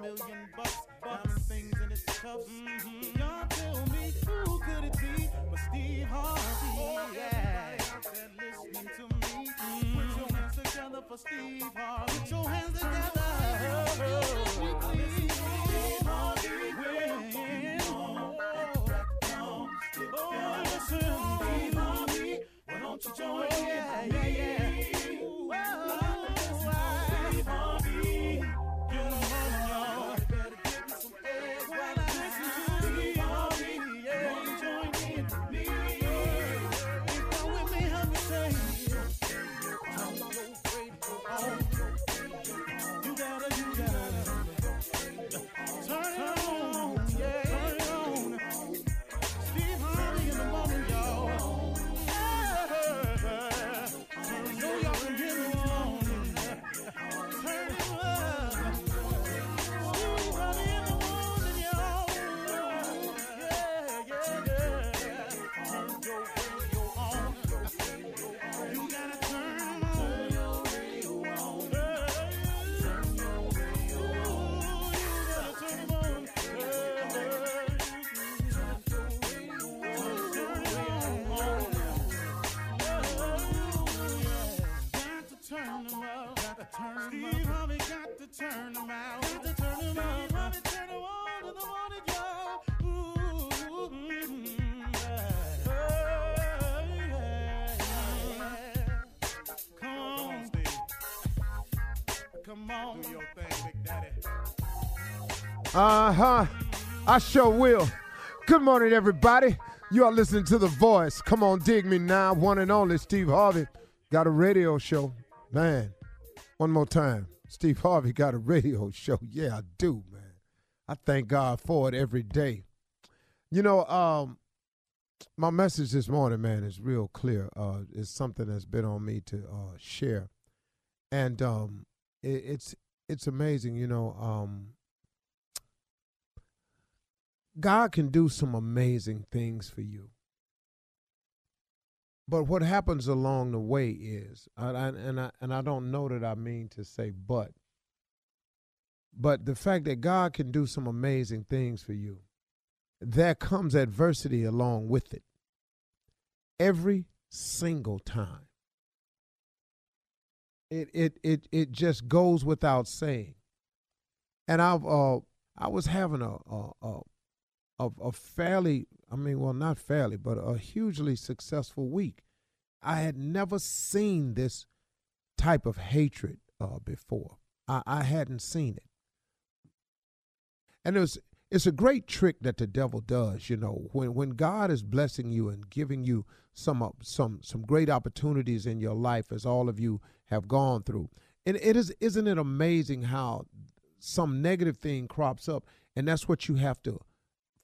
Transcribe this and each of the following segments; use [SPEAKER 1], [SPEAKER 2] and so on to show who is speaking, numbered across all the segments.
[SPEAKER 1] Million bucks, diamond things in its cuffs. Mm-hmm. Y'all tell me who could it be but Steve Harvey? Oh, yeah, they're listening to me. Put your hands together for Steve Harvey. Put your hands together. Steve Harvey. When Oh, listen, Steve Harvey. Why don't you join in? Yeah, yeah, yeah. Turn them out. Got to turn them out. Harvey turn them on in the y'all. Ooh, yeah. Yeah. Come on, Steve. Come on. Do your thing, Big Daddy.
[SPEAKER 2] Uh huh. I sure will. Good morning, everybody. You are listening to The Voice. Come on, dig me now. One and only Steve Harvey got a radio show. Man, one more time. Steve Harvey got a radio show. Yeah, I do, man. I thank God for it every day. You know, um, my message this morning, man, is real clear. Uh, it's something that's been on me to uh, share, and um, it, it's it's amazing. You know, um, God can do some amazing things for you. But what happens along the way is, I, I, and I and I don't know that I mean to say but, but the fact that God can do some amazing things for you, there comes adversity along with it. Every single time. It it it it just goes without saying. And I've uh I was having a a, a a, a fairly, I mean, well, not fairly, but a hugely successful week. I had never seen this type of hatred uh, before. I, I hadn't seen it. And it was, it's a great trick that the devil does, you know, when, when God is blessing you and giving you some, some, some great opportunities in your life, as all of you have gone through. And it is, isn't it amazing how some negative thing crops up, and that's what you have to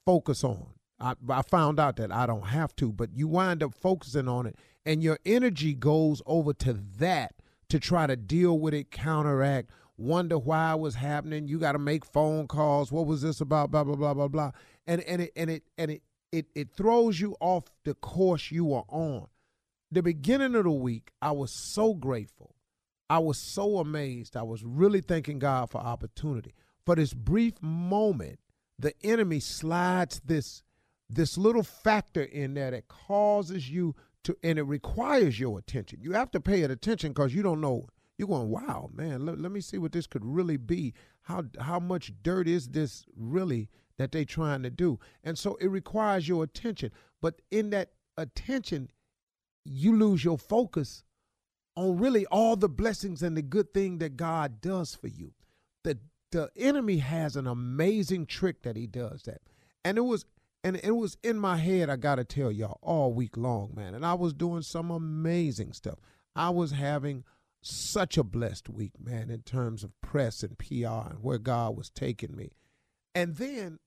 [SPEAKER 2] focus on. I, I found out that I don't have to, but you wind up focusing on it, and your energy goes over to that to try to deal with it, counteract, wonder why it was happening. You got to make phone calls. What was this about? Blah blah blah blah blah. And and it and it and it it it throws you off the course you are on. The beginning of the week, I was so grateful. I was so amazed. I was really thanking God for opportunity. For this brief moment, the enemy slides this this little factor in there that causes you to and it requires your attention. You have to pay it attention because you don't know. You're going, wow, man, let, let me see what this could really be. How how much dirt is this really that they trying to do? And so it requires your attention. But in that attention, you lose your focus on really all the blessings and the good thing that God does for you. The the enemy has an amazing trick that he does that. And it was and it was in my head, I gotta tell y'all, all week long, man. And I was doing some amazing stuff. I was having such a blessed week, man, in terms of press and PR and where God was taking me. And then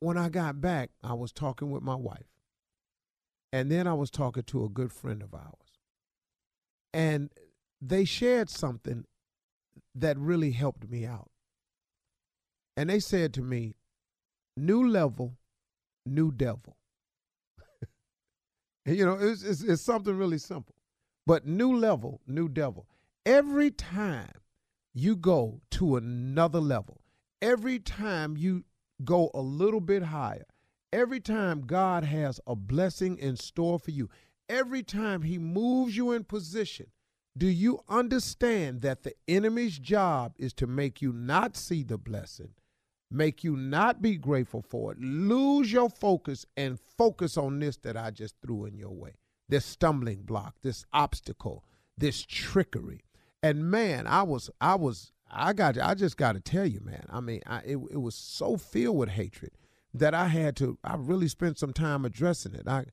[SPEAKER 2] when I got back, I was talking with my wife. And then I was talking to a good friend of ours. And they shared something that really helped me out. And they said to me, new level, new devil. you know, it's, it's, it's something really simple. But new level, new devil. Every time you go to another level, every time you go a little bit higher, every time God has a blessing in store for you, every time He moves you in position, do you understand that the enemy's job is to make you not see the blessing, make you not be grateful for it, lose your focus, and focus on this that I just threw in your way? this stumbling block, this obstacle, this trickery. And man, I was, I was, I got, I just got to tell you, man. I mean, I, it, it was so filled with hatred that I had to, I really spent some time addressing it. I,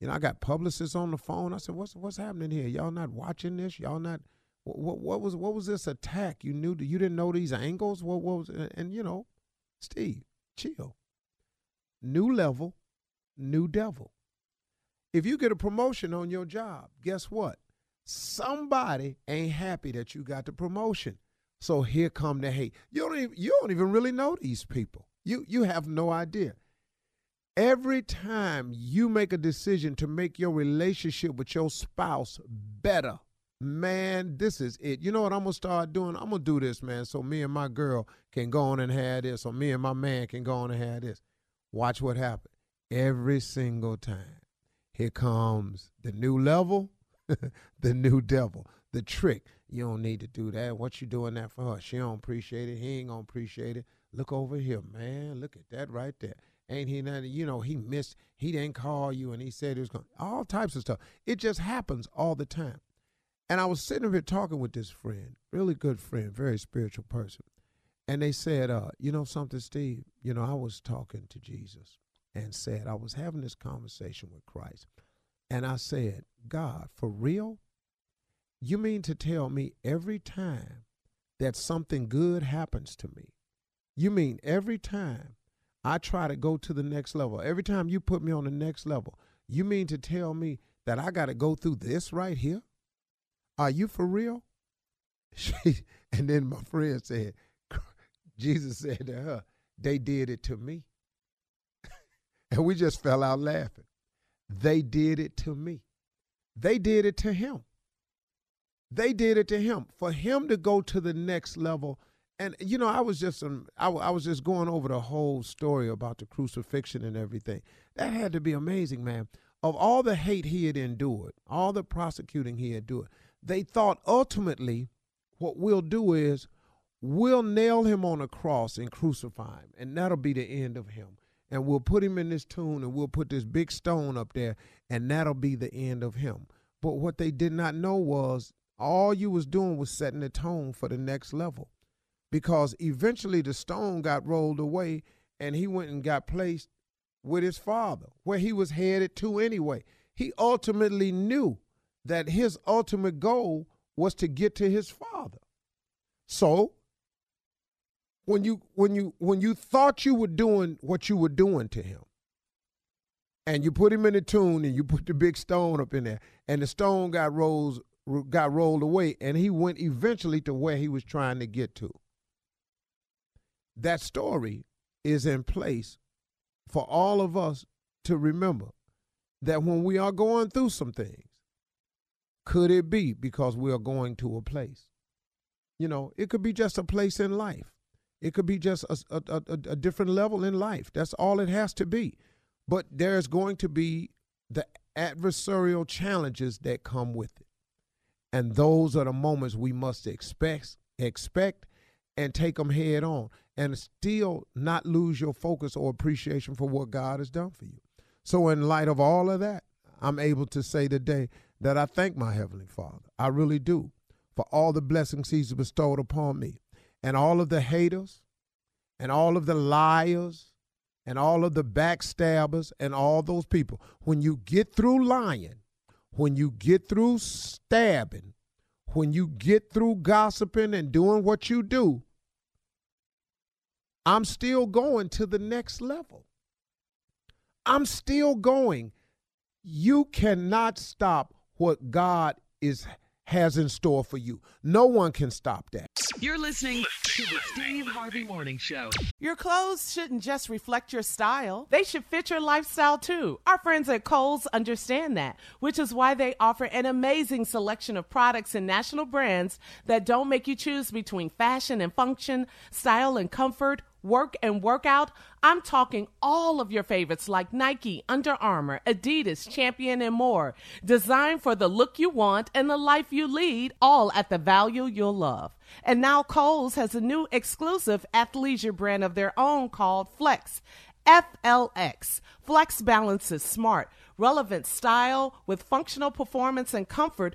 [SPEAKER 2] you know, I got publicists on the phone. I said, "What's what's happening here? Y'all not watching this? Y'all not? What, what, what was what was this attack? You knew you didn't know these angles? What, what was? And, and you know, Steve, chill. New level, new devil. If you get a promotion on your job, guess what? Somebody ain't happy that you got the promotion. So here come the hate. You don't even, you don't even really know these people. You you have no idea. Every time you make a decision to make your relationship with your spouse better, man, this is it. You know what I'm gonna start doing? I'm gonna do this, man, so me and my girl can go on and have this, or me and my man can go on and have this. Watch what happens every single time. Here comes the new level, the new devil, the trick. You don't need to do that. What you doing that for her? She don't appreciate it. He ain't gonna appreciate it. Look over here, man. Look at that right there. Ain't he nothing? You know, he missed. He didn't call you, and he said he was going. All types of stuff. It just happens all the time. And I was sitting over here talking with this friend, really good friend, very spiritual person. And they said, uh, you know something, Steve? You know, I was talking to Jesus and said, I was having this conversation with Christ. And I said, God, for real? You mean to tell me every time that something good happens to me, you mean every time I try to go to the next level, every time you put me on the next level, you mean to tell me that I got to go through this right here? Are you for real? She, and then my friend said, Jesus said to her, they did it to me. and we just fell out laughing. They did it to me. They did it to him. They did it to him. For him to go to the next level, and you know, I was just um, I, I was just going over the whole story about the crucifixion and everything. That had to be amazing, man. Of all the hate he had endured, all the prosecuting he had endured, they thought ultimately what we'll do is we'll nail him on a cross and crucify him, and that'll be the end of him. And we'll put him in this tomb and we'll put this big stone up there and that'll be the end of him. But what they did not know was all you was doing was setting the tone for the next level. Because eventually the stone got rolled away and he went and got placed with his father where he was headed to anyway. He ultimately knew that his ultimate goal was to get to his father. So when you when you when you thought you were doing what you were doing to him and you put him in the tomb and you put the big stone up in there and the stone got rolls got rolled away and he went eventually to where he was trying to get to that story is in place for all of us to remember that when we are going through some things, could it be because we are going to a place? You know, it could be just a place in life. It could be just a, a, a, a different level in life. That's all it has to be. But there's going to be the adversarial challenges that come with it. And those are the moments we must expect, expect and take them head on and still not lose your focus or appreciation for what God has done for you. So, in light of all of that, I'm able to say today that I thank my Heavenly Father. I really do for all the blessings He's bestowed upon me and all of the haters and all of the liars and all of the backstabbers and all those people. When you get through lying, when you get through stabbing, when you get through gossiping and doing what you do, I'm still going to the next level. I'm still going. You cannot stop what God is has in store for you. No one can stop that.
[SPEAKER 3] You're listening to the Steve Harvey Morning Show.
[SPEAKER 4] Your clothes shouldn't just reflect your style, they should fit your lifestyle too. Our friends at Kohl's understand that, which is why they offer an amazing selection of products and national brands that don't make you choose between fashion and function, style and comfort work and workout, I'm talking all of your favorites like Nike, Under Armour, Adidas, Champion, and more. Designed for the look you want and the life you lead, all at the value you'll love. And now Kohl's has a new exclusive athleisure brand of their own called Flex. FLX. Flex balances smart, relevant style with functional performance and comfort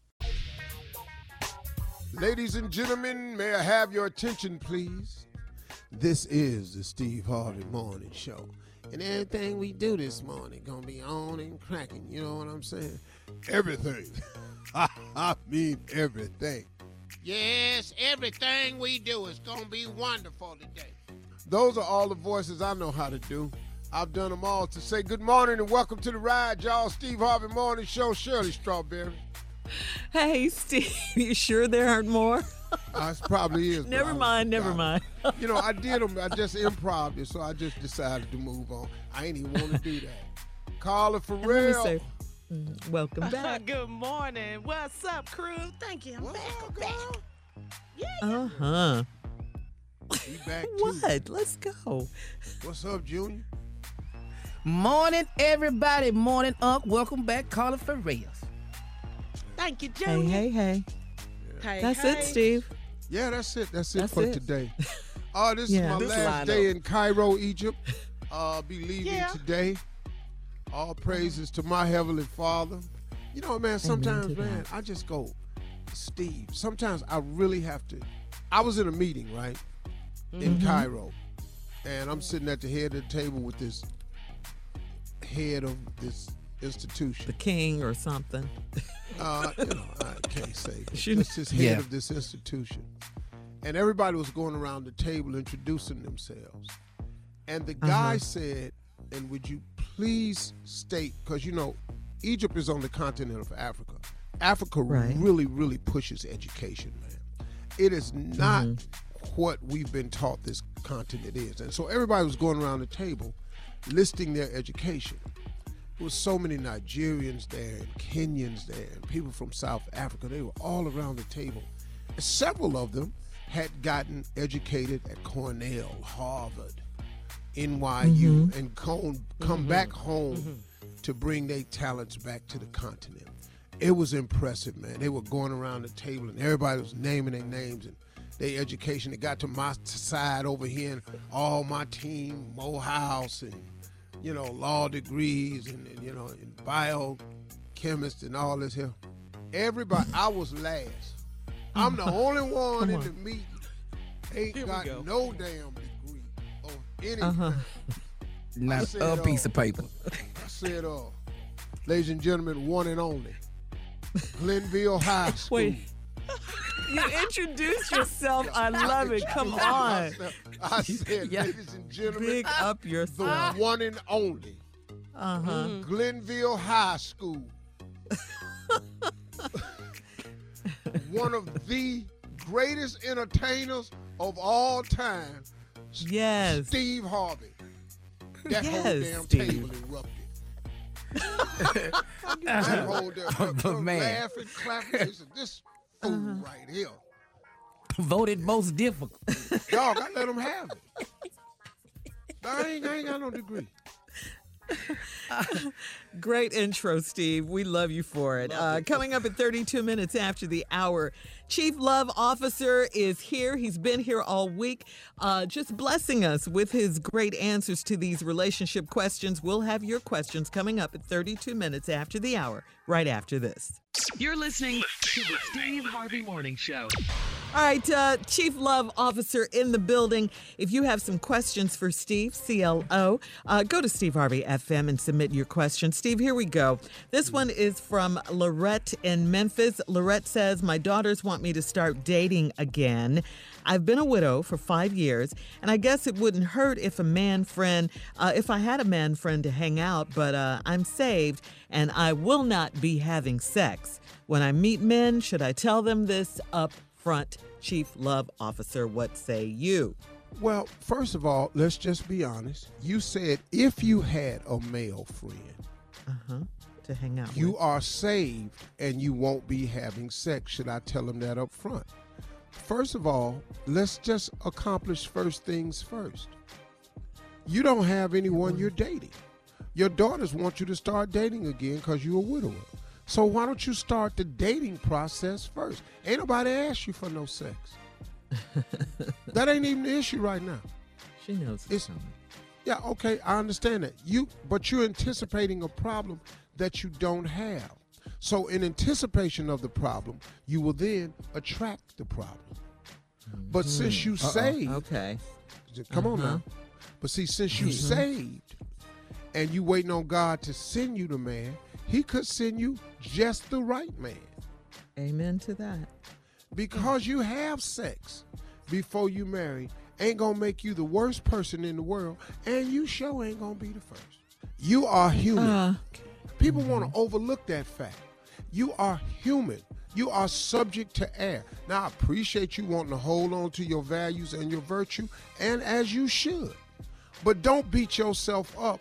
[SPEAKER 2] Ladies and gentlemen, may I have your attention, please? This is the Steve Harvey Morning Show. And everything we do this morning gonna be on and cracking. You know what I'm saying? Everything. I mean everything.
[SPEAKER 5] Yes, everything we do is gonna be wonderful today.
[SPEAKER 2] Those are all the voices I know how to do. I've done them all to say good morning and welcome to the ride, y'all. Steve Harvey Morning Show, Shirley Strawberry.
[SPEAKER 6] Hey, Steve, you sure there aren't more?
[SPEAKER 2] Uh, it probably is.
[SPEAKER 6] Never
[SPEAKER 2] I was-
[SPEAKER 6] mind, never
[SPEAKER 2] I-
[SPEAKER 6] mind.
[SPEAKER 2] You know, I did them. I just improv it, so I just decided to move on. I ain't even want to do that. Carla
[SPEAKER 6] And let me
[SPEAKER 2] Ferrell.
[SPEAKER 6] say, mm, welcome back.
[SPEAKER 4] Good morning. What's up, crew? Thank you. I'm
[SPEAKER 2] What's
[SPEAKER 4] back.
[SPEAKER 2] up,
[SPEAKER 4] I'm back.
[SPEAKER 2] girl?
[SPEAKER 6] Uh huh.
[SPEAKER 2] He back too.
[SPEAKER 6] What? Let's go.
[SPEAKER 2] What's up, Junior?
[SPEAKER 7] Morning, everybody. Morning, Unc. Welcome back, Carla Ferrell.
[SPEAKER 4] Thank you,
[SPEAKER 6] Hey,
[SPEAKER 4] Junior.
[SPEAKER 6] hey, hey.
[SPEAKER 4] Hey,
[SPEAKER 6] That's
[SPEAKER 4] hey.
[SPEAKER 6] it, Steve.
[SPEAKER 2] Yeah, that's it. That's it
[SPEAKER 6] That's
[SPEAKER 2] for
[SPEAKER 6] it.
[SPEAKER 2] today. Oh, this
[SPEAKER 6] Yeah.
[SPEAKER 2] is my
[SPEAKER 7] This
[SPEAKER 2] last
[SPEAKER 7] lineup.
[SPEAKER 2] day in Cairo, Egypt. Uh, be leaving
[SPEAKER 4] Yeah.
[SPEAKER 2] today. All praises to my heavenly Father. You know, man. Sometimes, man, I just go, Steve. Sometimes I really have to. I was in a meeting, right, in
[SPEAKER 6] Mm-hmm.
[SPEAKER 2] Cairo, and I'm sitting at the head of the table with this head of this institution.
[SPEAKER 6] The king or something.
[SPEAKER 2] Uh, you know, I can't say. but
[SPEAKER 6] Shouldn't-
[SPEAKER 2] Just his head
[SPEAKER 7] Yeah.
[SPEAKER 2] of this institution. And everybody was going around the table introducing themselves. And the guy
[SPEAKER 6] Uh-huh.
[SPEAKER 2] said, and would you please state, because you know, Egypt is on the continent of Africa. Africa
[SPEAKER 6] Right.
[SPEAKER 2] really, really pushes education, man. It is not
[SPEAKER 6] Mm-hmm.
[SPEAKER 2] what we've been taught this continent is. And so everybody was going around the table listing their education. There was so many Nigerians there and Kenyans there and people from South Africa. They were all around the table. And several of them had gotten educated at Cornell, Harvard, NYU, mm-hmm. and come, come back home mm-hmm. to bring their talents back to the continent. It was impressive, man. They were going around the table and everybody was naming their names and their education. It got to my side over here and all my team, Morehouse and you know, law degrees and, and, you know, and biochemist and all this here. Everybody, I was last. I'm the only one in the meeting ain't got no damn degree of anything.
[SPEAKER 6] Uh huh.
[SPEAKER 7] Not
[SPEAKER 2] said,
[SPEAKER 7] a
[SPEAKER 2] uh,
[SPEAKER 7] piece of paper.
[SPEAKER 2] I said, uh, Ladies and gentlemen, one and only. Glenville High School.
[SPEAKER 6] Wait. You introduced yourself. I love it. Come on.
[SPEAKER 2] myself. I said,
[SPEAKER 7] Yeah.
[SPEAKER 2] ladies and gentlemen,
[SPEAKER 6] Big up
[SPEAKER 2] the
[SPEAKER 6] yourself.
[SPEAKER 2] one and only
[SPEAKER 6] Uh huh.
[SPEAKER 2] Glenville High School. one of the greatest entertainers of all time,
[SPEAKER 6] Yes.
[SPEAKER 2] Steve Harvey. That whole
[SPEAKER 6] Yes,
[SPEAKER 2] damn
[SPEAKER 6] Steve.
[SPEAKER 2] table erupted. that whole damn
[SPEAKER 7] But man.
[SPEAKER 2] laughing, clapping. They said, this fool
[SPEAKER 6] Uh-huh.
[SPEAKER 2] right here.
[SPEAKER 7] Voted most difficult.
[SPEAKER 2] Dog, I let him have it. I ain't, I ain't got no degree.
[SPEAKER 6] Great intro, Steve. We love you for it. Uh, coming up at 32 minutes after the hour, Chief Love Officer is here. He's been here all week, uh, just blessing us with his great answers to these relationship questions. We'll have your questions coming up at 32 minutes after the hour, right after this.
[SPEAKER 3] You're listening to the Steve Harvey Morning Show.
[SPEAKER 6] All right, uh, Chief Love Officer in the building. If you have some questions for Steve, CLO, uh, go to Steve Harvey FM and submit your question. Steve, here we go. This one is from Lorette in Memphis. Lorette says, My daughters want me to start dating again. I've been a widow for five years, and I guess it wouldn't hurt if a man friend, uh, if I had a man friend to hang out, but uh, I'm saved and I will not be having sex. When I meet men, should I tell them this up front? Chief Love Officer, what say you?
[SPEAKER 2] Well, first of all, let's just be honest. You said if you had a male friend,
[SPEAKER 6] Uh huh. To hang out
[SPEAKER 2] you
[SPEAKER 6] with.
[SPEAKER 2] are saved and you won't be having sex. Should I tell them that up front? First of all, let's just accomplish first things first. You don't have anyone you're dating. Your daughters want you to start dating again because you're a widower. So why don't you start the dating process first? Ain't nobody asked you for no sex. that ain't even the issue right now.
[SPEAKER 6] She knows
[SPEAKER 2] It's-
[SPEAKER 6] it's coming.
[SPEAKER 2] Yeah, okay, I understand that. You but you're anticipating a problem that you don't have. So in anticipation of the problem, you will then attract the problem. But mm-hmm. since you saved,
[SPEAKER 6] Okay.
[SPEAKER 2] come on now. Uh-huh. But see, since you mm-hmm. saved and you waiting on God to send you the man, he could send you just the right man.
[SPEAKER 6] Amen to that.
[SPEAKER 2] because you have sex before you marry ain't gonna make you the worst person in the world and you sure ain't gonna be the first you are human
[SPEAKER 6] Uh,
[SPEAKER 2] people want to overlook that fact you are human you are subject to error. now i appreciate you wanting to hold on to your values and your virtue and as you should but don't beat yourself up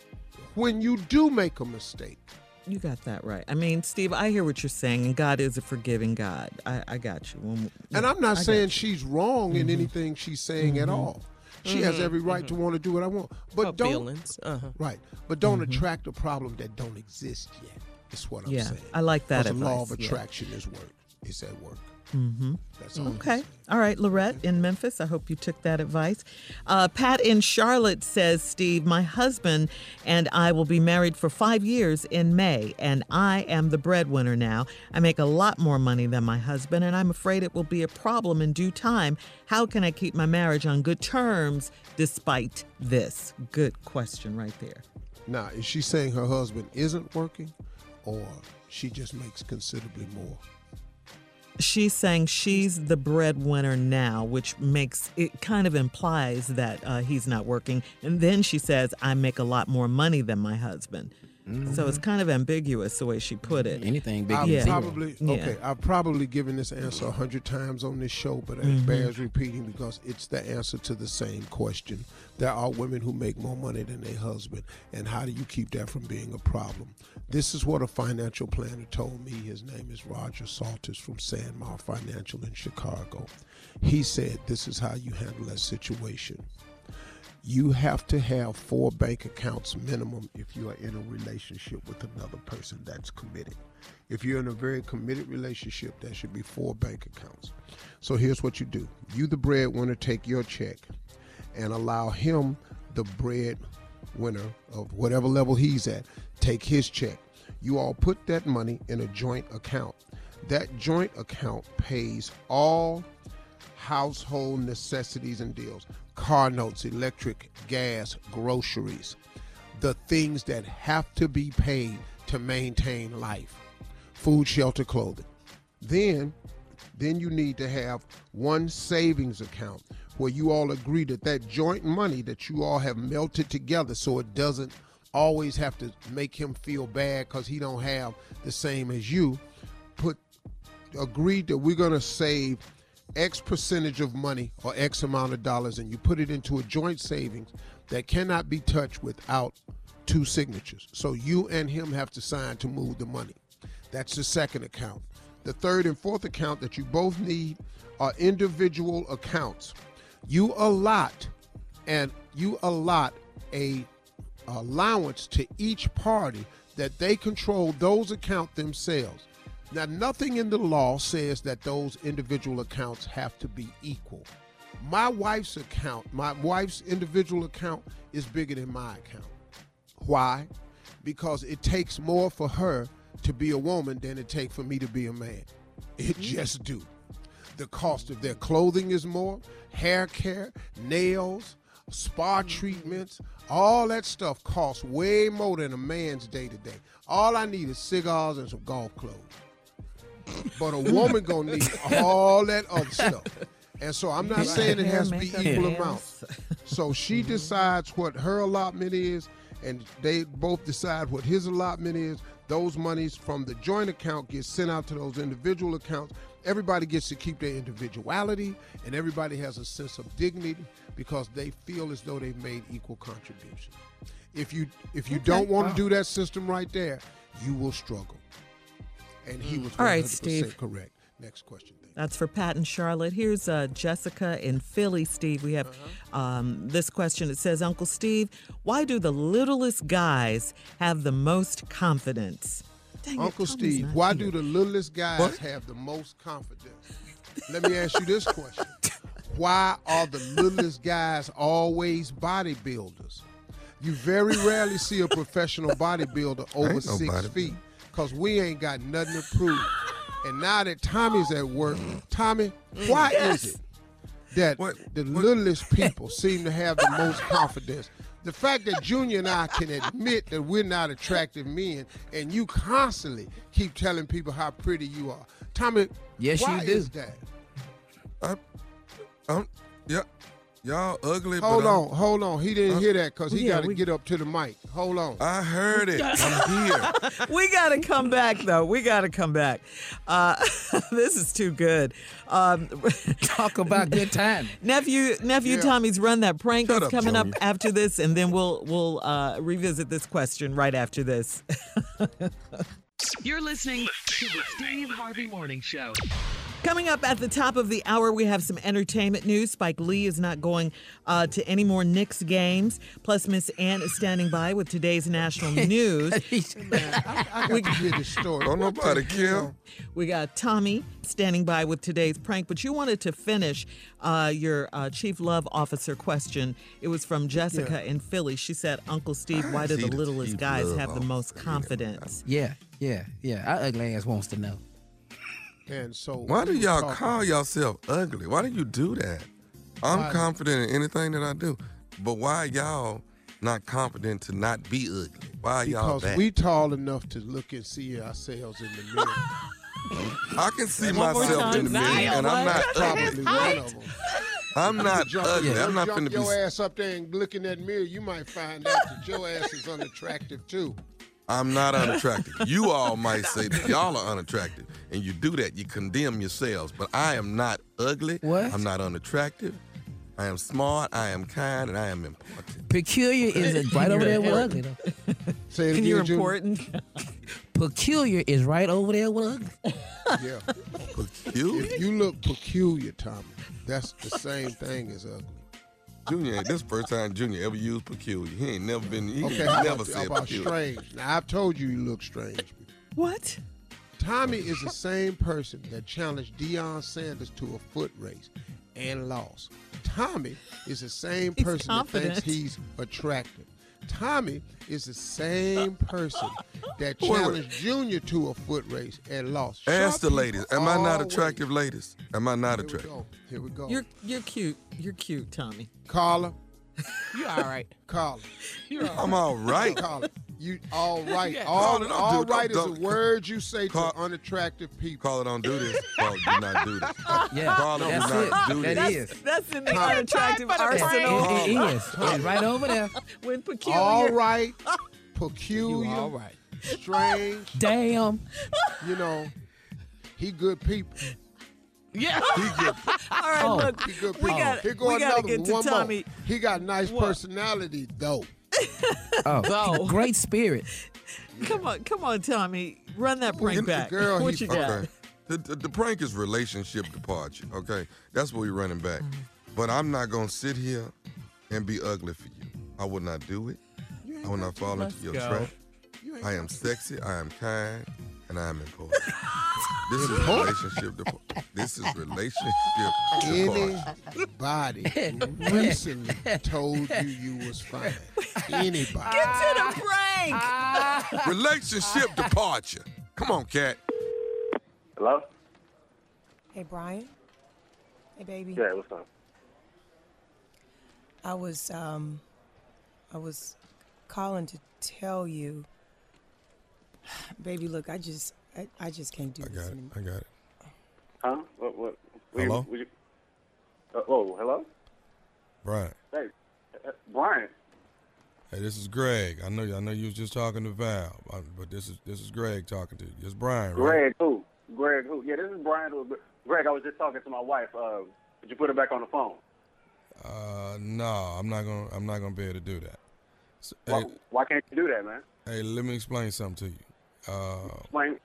[SPEAKER 2] when you do make a mistake
[SPEAKER 6] you got that right. I mean, Steve, I hear what you're saying, and God is a forgiving God. I, I got you. When-
[SPEAKER 2] And I'm not
[SPEAKER 6] got
[SPEAKER 2] saying she's wrong in mm-hmm. anything she's saying at mm-hmm. all. She has mm-hmm, every right to mm-hmm. want to do what I want. But
[SPEAKER 4] Her
[SPEAKER 2] don't
[SPEAKER 4] feelings. Uh-huh.
[SPEAKER 2] right. But don't mm-hmm. attract a problem that don't exist yet. Is what I'm
[SPEAKER 6] Yeah,
[SPEAKER 2] saying.
[SPEAKER 6] I like that
[SPEAKER 2] 'Cause the law of
[SPEAKER 6] advice, yeah.
[SPEAKER 2] attraction is work. It's at work.
[SPEAKER 6] Mm-hmm.
[SPEAKER 2] That's all.
[SPEAKER 6] Okay. All right, Lorette in Memphis. I hope you took that advice. Uh, Pat in Charlotte says, Steve, my husband and I will be married for five years in May, and I am the breadwinner now. I make a lot more money than my husband, and I'm afraid it will be a problem in due time. How can I keep my marriage on good terms despite this? Good question, right there.
[SPEAKER 2] Now, is she saying her husband isn't working, or she just makes considerably more?
[SPEAKER 6] She's saying she's the breadwinner now, which makes it kind of implies that uh, he's not working. And then she says, I make a lot more money than my husband. So it's kind of ambiguous the way she put it.
[SPEAKER 7] Anything big
[SPEAKER 2] I've
[SPEAKER 6] Yeah.
[SPEAKER 2] probably
[SPEAKER 6] Yeah.
[SPEAKER 2] okay. I've probably given this answer a hundred times on this show, but
[SPEAKER 6] Mm-hmm.
[SPEAKER 2] it bears repeating because it's the answer to the same question. There are women who make more money than their husband, and how do you keep that from being a problem? This is what a financial planner told me. His name is Roger Salters from Sandmar Financial in Chicago. He said this is how you handle that situation you have to have four bank accounts minimum if you are in a relationship with another person that's committed. If you're in a very committed relationship, there should be four bank accounts. So here's what you do you, the breadwinner, take your check and allow him, the breadwinner of whatever level he's at, take his check. You all put that money in a joint account. That joint account pays all household necessities and deals car notes, electric, gas, groceries, the things that have to be paid to maintain life food, shelter, clothing. Then, then you need to have one savings account where you all agree that that joint money that you all have melted together so it doesn't always have to make him feel bad because he don't have the same as you put agreed that we're going to save x percentage of money or x amount of dollars and you put it into a joint savings that cannot be touched without two signatures. So you and him have to sign to move the money. That's the second account. The third and fourth account that you both need are individual accounts. You allot and you allot a allowance to each party that they control those accounts themselves. Now, nothing in the law says that those individual accounts have to be equal. My wife's account, my wife's individual account is bigger than my account. Why? Because it takes more for her to be a woman than it takes for me to be a man. It mm-hmm. just do. The cost of their clothing is more, hair care, nails, spa mm-hmm. treatments, all that stuff costs way more than a man's day to day. All I need is cigars and some golf clothes. But a woman gonna need all that other stuff. And so I'm not saying it has to be equal amounts. So she decides what her allotment is, and they both decide what his allotment is. Those monies from the joint account get sent out to those individual accounts. Everybody gets to keep their individuality, and everybody has a sense of dignity because they feel as though they've made equal contributions. If you if you don't want to do that system right there, you will struggle. And he was 100%
[SPEAKER 6] All right, Steve.
[SPEAKER 2] correct. Next question. Thank.
[SPEAKER 6] That's for Pat and Charlotte. Here's uh, Jessica in Philly, Steve. We have um, this question. It says, Uncle Steve, why do the littlest guys have the most confidence? Dang
[SPEAKER 2] Uncle
[SPEAKER 6] Tommy's
[SPEAKER 2] Steve, why
[SPEAKER 6] here.
[SPEAKER 2] do the littlest guys have the most confidence? Let me ask you this question. Why are the littlest guys always bodybuilders? You very rarely see a professional bodybuilder over six
[SPEAKER 8] bodybuilder.
[SPEAKER 2] feet because we ain't got nothing to prove. And now that Tommy's at work, Tommy, why is it that
[SPEAKER 8] What-
[SPEAKER 2] the
[SPEAKER 8] what-
[SPEAKER 2] littlest people seem to have the most confidence? The fact that Junior and I can admit that we're not attractive men, and you constantly keep telling people how pretty you are. Tommy,
[SPEAKER 7] Yes,
[SPEAKER 2] why
[SPEAKER 7] you do.
[SPEAKER 2] is that?
[SPEAKER 8] I, I'm, yeah, y'all ugly.
[SPEAKER 2] Hold
[SPEAKER 8] but I'm-
[SPEAKER 2] on, hold on. He didn't hear that because he
[SPEAKER 6] Yeah,
[SPEAKER 2] got to get up to the mic. Hold on.
[SPEAKER 8] I heard it. I'm here.
[SPEAKER 6] we got to come back, though. We got to come back. Uh, this is too good. Um,
[SPEAKER 7] Talk about good time.
[SPEAKER 6] nephew, nephew
[SPEAKER 2] Yeah.
[SPEAKER 6] Tommy's run that prank
[SPEAKER 8] Shut
[SPEAKER 6] is
[SPEAKER 8] up,
[SPEAKER 6] coming up after this, and then we'll we'll uh, revisit this question right after this.
[SPEAKER 3] You're listening to the Steve Harvey Morning Show.
[SPEAKER 6] Coming up at the top of the hour, we have some entertainment news. Spike Lee is not going uh, to any more Knicks games. Plus, Miss Ann is standing by with today's national news.
[SPEAKER 2] Man, I, I got to hear this story.
[SPEAKER 8] Don't
[SPEAKER 2] What
[SPEAKER 8] nobody
[SPEAKER 2] the
[SPEAKER 8] care.
[SPEAKER 6] We got Tommy standing by with today's prank, but you wanted to finish uh, your uh, chief love officer question. It was from Jessica in Philly. She said, "Uncle Steve, why do the
[SPEAKER 8] the
[SPEAKER 6] littlest guys
[SPEAKER 8] love
[SPEAKER 6] have the most confidence?"
[SPEAKER 7] Yeah, yeah, yeah. Our ugly ass wants to know.
[SPEAKER 2] And so
[SPEAKER 8] Why do y'all
[SPEAKER 2] talking-
[SPEAKER 8] call yourself ugly? Why do you do that? I'm
[SPEAKER 2] Why?
[SPEAKER 8] confident in anything that I do, but why y'all not confident to not be ugly? Why y'all
[SPEAKER 2] Because
[SPEAKER 8] that?
[SPEAKER 2] we tall enough to look and see ourselves in the mirror.
[SPEAKER 8] I can see myself in the mirror, and I'm not.
[SPEAKER 2] Probably one of them.
[SPEAKER 8] I'm not
[SPEAKER 2] Jump,
[SPEAKER 8] ugly.
[SPEAKER 2] you
[SPEAKER 8] I'm not
[SPEAKER 2] jump
[SPEAKER 8] finna be.
[SPEAKER 2] your ass up there and look in that mirror, you might find out that your ass is unattractive too.
[SPEAKER 8] I'm not unattractive. you all might say that y'all are unattractive, and you do that. You condemn yourselves, but I am not ugly.
[SPEAKER 7] What?
[SPEAKER 8] I'm not unattractive. I am smart. I am kind, and I am important.
[SPEAKER 7] Peculiar is a right over there with ugly. Though.
[SPEAKER 2] Say it again,
[SPEAKER 6] you're
[SPEAKER 2] Junior.
[SPEAKER 6] important.
[SPEAKER 7] Peculiar is right over there with ugly.
[SPEAKER 2] Yeah.
[SPEAKER 8] You,
[SPEAKER 2] If you look peculiar, Tommy, that's the same thing as ugly.
[SPEAKER 8] Junior, ain't this first time Junior ever used peculiar. He ain't never been. He
[SPEAKER 2] Okay,
[SPEAKER 8] ain't
[SPEAKER 2] how
[SPEAKER 8] never
[SPEAKER 2] about, how
[SPEAKER 8] said
[SPEAKER 2] about
[SPEAKER 8] peculiar.
[SPEAKER 2] strange? Now I've told you you look strange.
[SPEAKER 6] What?
[SPEAKER 2] Tommy is the same person that challenged Deion Sanders to a foot race and lost. Tommy is the same
[SPEAKER 6] He's
[SPEAKER 2] person that thinks
[SPEAKER 6] confident.
[SPEAKER 2] he's attractive. Tommy is the same person that
[SPEAKER 8] Wait, wait.
[SPEAKER 2] challenged Junior to a foot race and lost.
[SPEAKER 8] Ask
[SPEAKER 2] Sharp
[SPEAKER 8] the ladies. Am I not
[SPEAKER 2] always-
[SPEAKER 8] attractive, ladies? Am I not
[SPEAKER 2] Here we
[SPEAKER 8] attractive?
[SPEAKER 2] go. Here we go.
[SPEAKER 6] You're you're cute. You're cute, Tommy.
[SPEAKER 2] Carla.
[SPEAKER 4] You're all right?
[SPEAKER 2] Carla.
[SPEAKER 4] You're all right?
[SPEAKER 8] I'm all right.
[SPEAKER 2] Carla. You all right?
[SPEAKER 6] Yeah.
[SPEAKER 2] All,
[SPEAKER 8] No, no,
[SPEAKER 2] all
[SPEAKER 8] dude,
[SPEAKER 2] right
[SPEAKER 8] don't-
[SPEAKER 2] is a
[SPEAKER 8] don't-
[SPEAKER 2] word you say
[SPEAKER 8] Call-
[SPEAKER 2] to unattractive people.
[SPEAKER 8] Call it on do this. Call it do not do this.
[SPEAKER 7] Yeah,
[SPEAKER 8] Call it do
[SPEAKER 7] that's
[SPEAKER 8] not
[SPEAKER 7] it.
[SPEAKER 8] do
[SPEAKER 7] That
[SPEAKER 8] this.
[SPEAKER 7] is.
[SPEAKER 6] That's in the unattractive
[SPEAKER 4] time
[SPEAKER 6] arsenal.
[SPEAKER 7] It, it is. It's right over there.
[SPEAKER 6] When peculiar.
[SPEAKER 2] All right,
[SPEAKER 7] You
[SPEAKER 2] peculiar,
[SPEAKER 7] all right.
[SPEAKER 2] strange.
[SPEAKER 7] Damn.
[SPEAKER 2] You know, he good people.
[SPEAKER 4] Yeah.
[SPEAKER 8] He get
[SPEAKER 6] All right,
[SPEAKER 7] Oh.
[SPEAKER 6] look,
[SPEAKER 2] He good
[SPEAKER 6] we got
[SPEAKER 2] Here go
[SPEAKER 6] we gotta get to
[SPEAKER 2] One
[SPEAKER 6] Tommy.
[SPEAKER 2] more. He got nice
[SPEAKER 6] What?
[SPEAKER 2] personality though.
[SPEAKER 7] Oh,
[SPEAKER 6] Though.
[SPEAKER 7] great spirit.
[SPEAKER 6] Come on, come on, Tommy, run that prank
[SPEAKER 2] the
[SPEAKER 6] back.
[SPEAKER 2] girl
[SPEAKER 6] what
[SPEAKER 2] he-
[SPEAKER 6] you got?
[SPEAKER 8] The, the, the prank is relationship departure. Okay. That's what we're running back. Mm-hmm. But I'm not going to sit here and be ugly for you. I will not do it. I will not fall into your
[SPEAKER 7] go.
[SPEAKER 8] trap. I am sexy. I am kind. And I am important. this is relationship departure. This is relationship departure.
[SPEAKER 2] Anybody who recently told you you was fine. Anybody.
[SPEAKER 6] Get to the prank.
[SPEAKER 8] Relationship departure. Come on, cat.
[SPEAKER 9] Hello?
[SPEAKER 10] Hey, Brian. Hey, baby.
[SPEAKER 9] Yeah, what's up?
[SPEAKER 10] I was um, I was calling to tell you, baby. Look, I just, I, I just can't do
[SPEAKER 8] I
[SPEAKER 10] this
[SPEAKER 8] got it.
[SPEAKER 10] anymore.
[SPEAKER 8] I got it.
[SPEAKER 9] Huh? What? What? what
[SPEAKER 8] Hello?
[SPEAKER 9] You, what you, uh, oh, hello?
[SPEAKER 8] Brian.
[SPEAKER 9] Hey, uh, Brian.
[SPEAKER 8] Hey, this is Greg. I know. I know you was just talking to Val, uh, but this is this is Greg talking to you. It's Brian, right?
[SPEAKER 9] Greg who? Greg who? Yeah, this is Brian. Who, Greg, I was just talking to my wife. Uh, did you put her back on the phone?
[SPEAKER 8] Uh, no, I'm not gonna. I'm not gonna be able to do that. So,
[SPEAKER 9] Why,
[SPEAKER 8] hey,
[SPEAKER 9] why can't you do that, man?
[SPEAKER 8] hey, let me explain something to you. Uh,
[SPEAKER 9] Explain.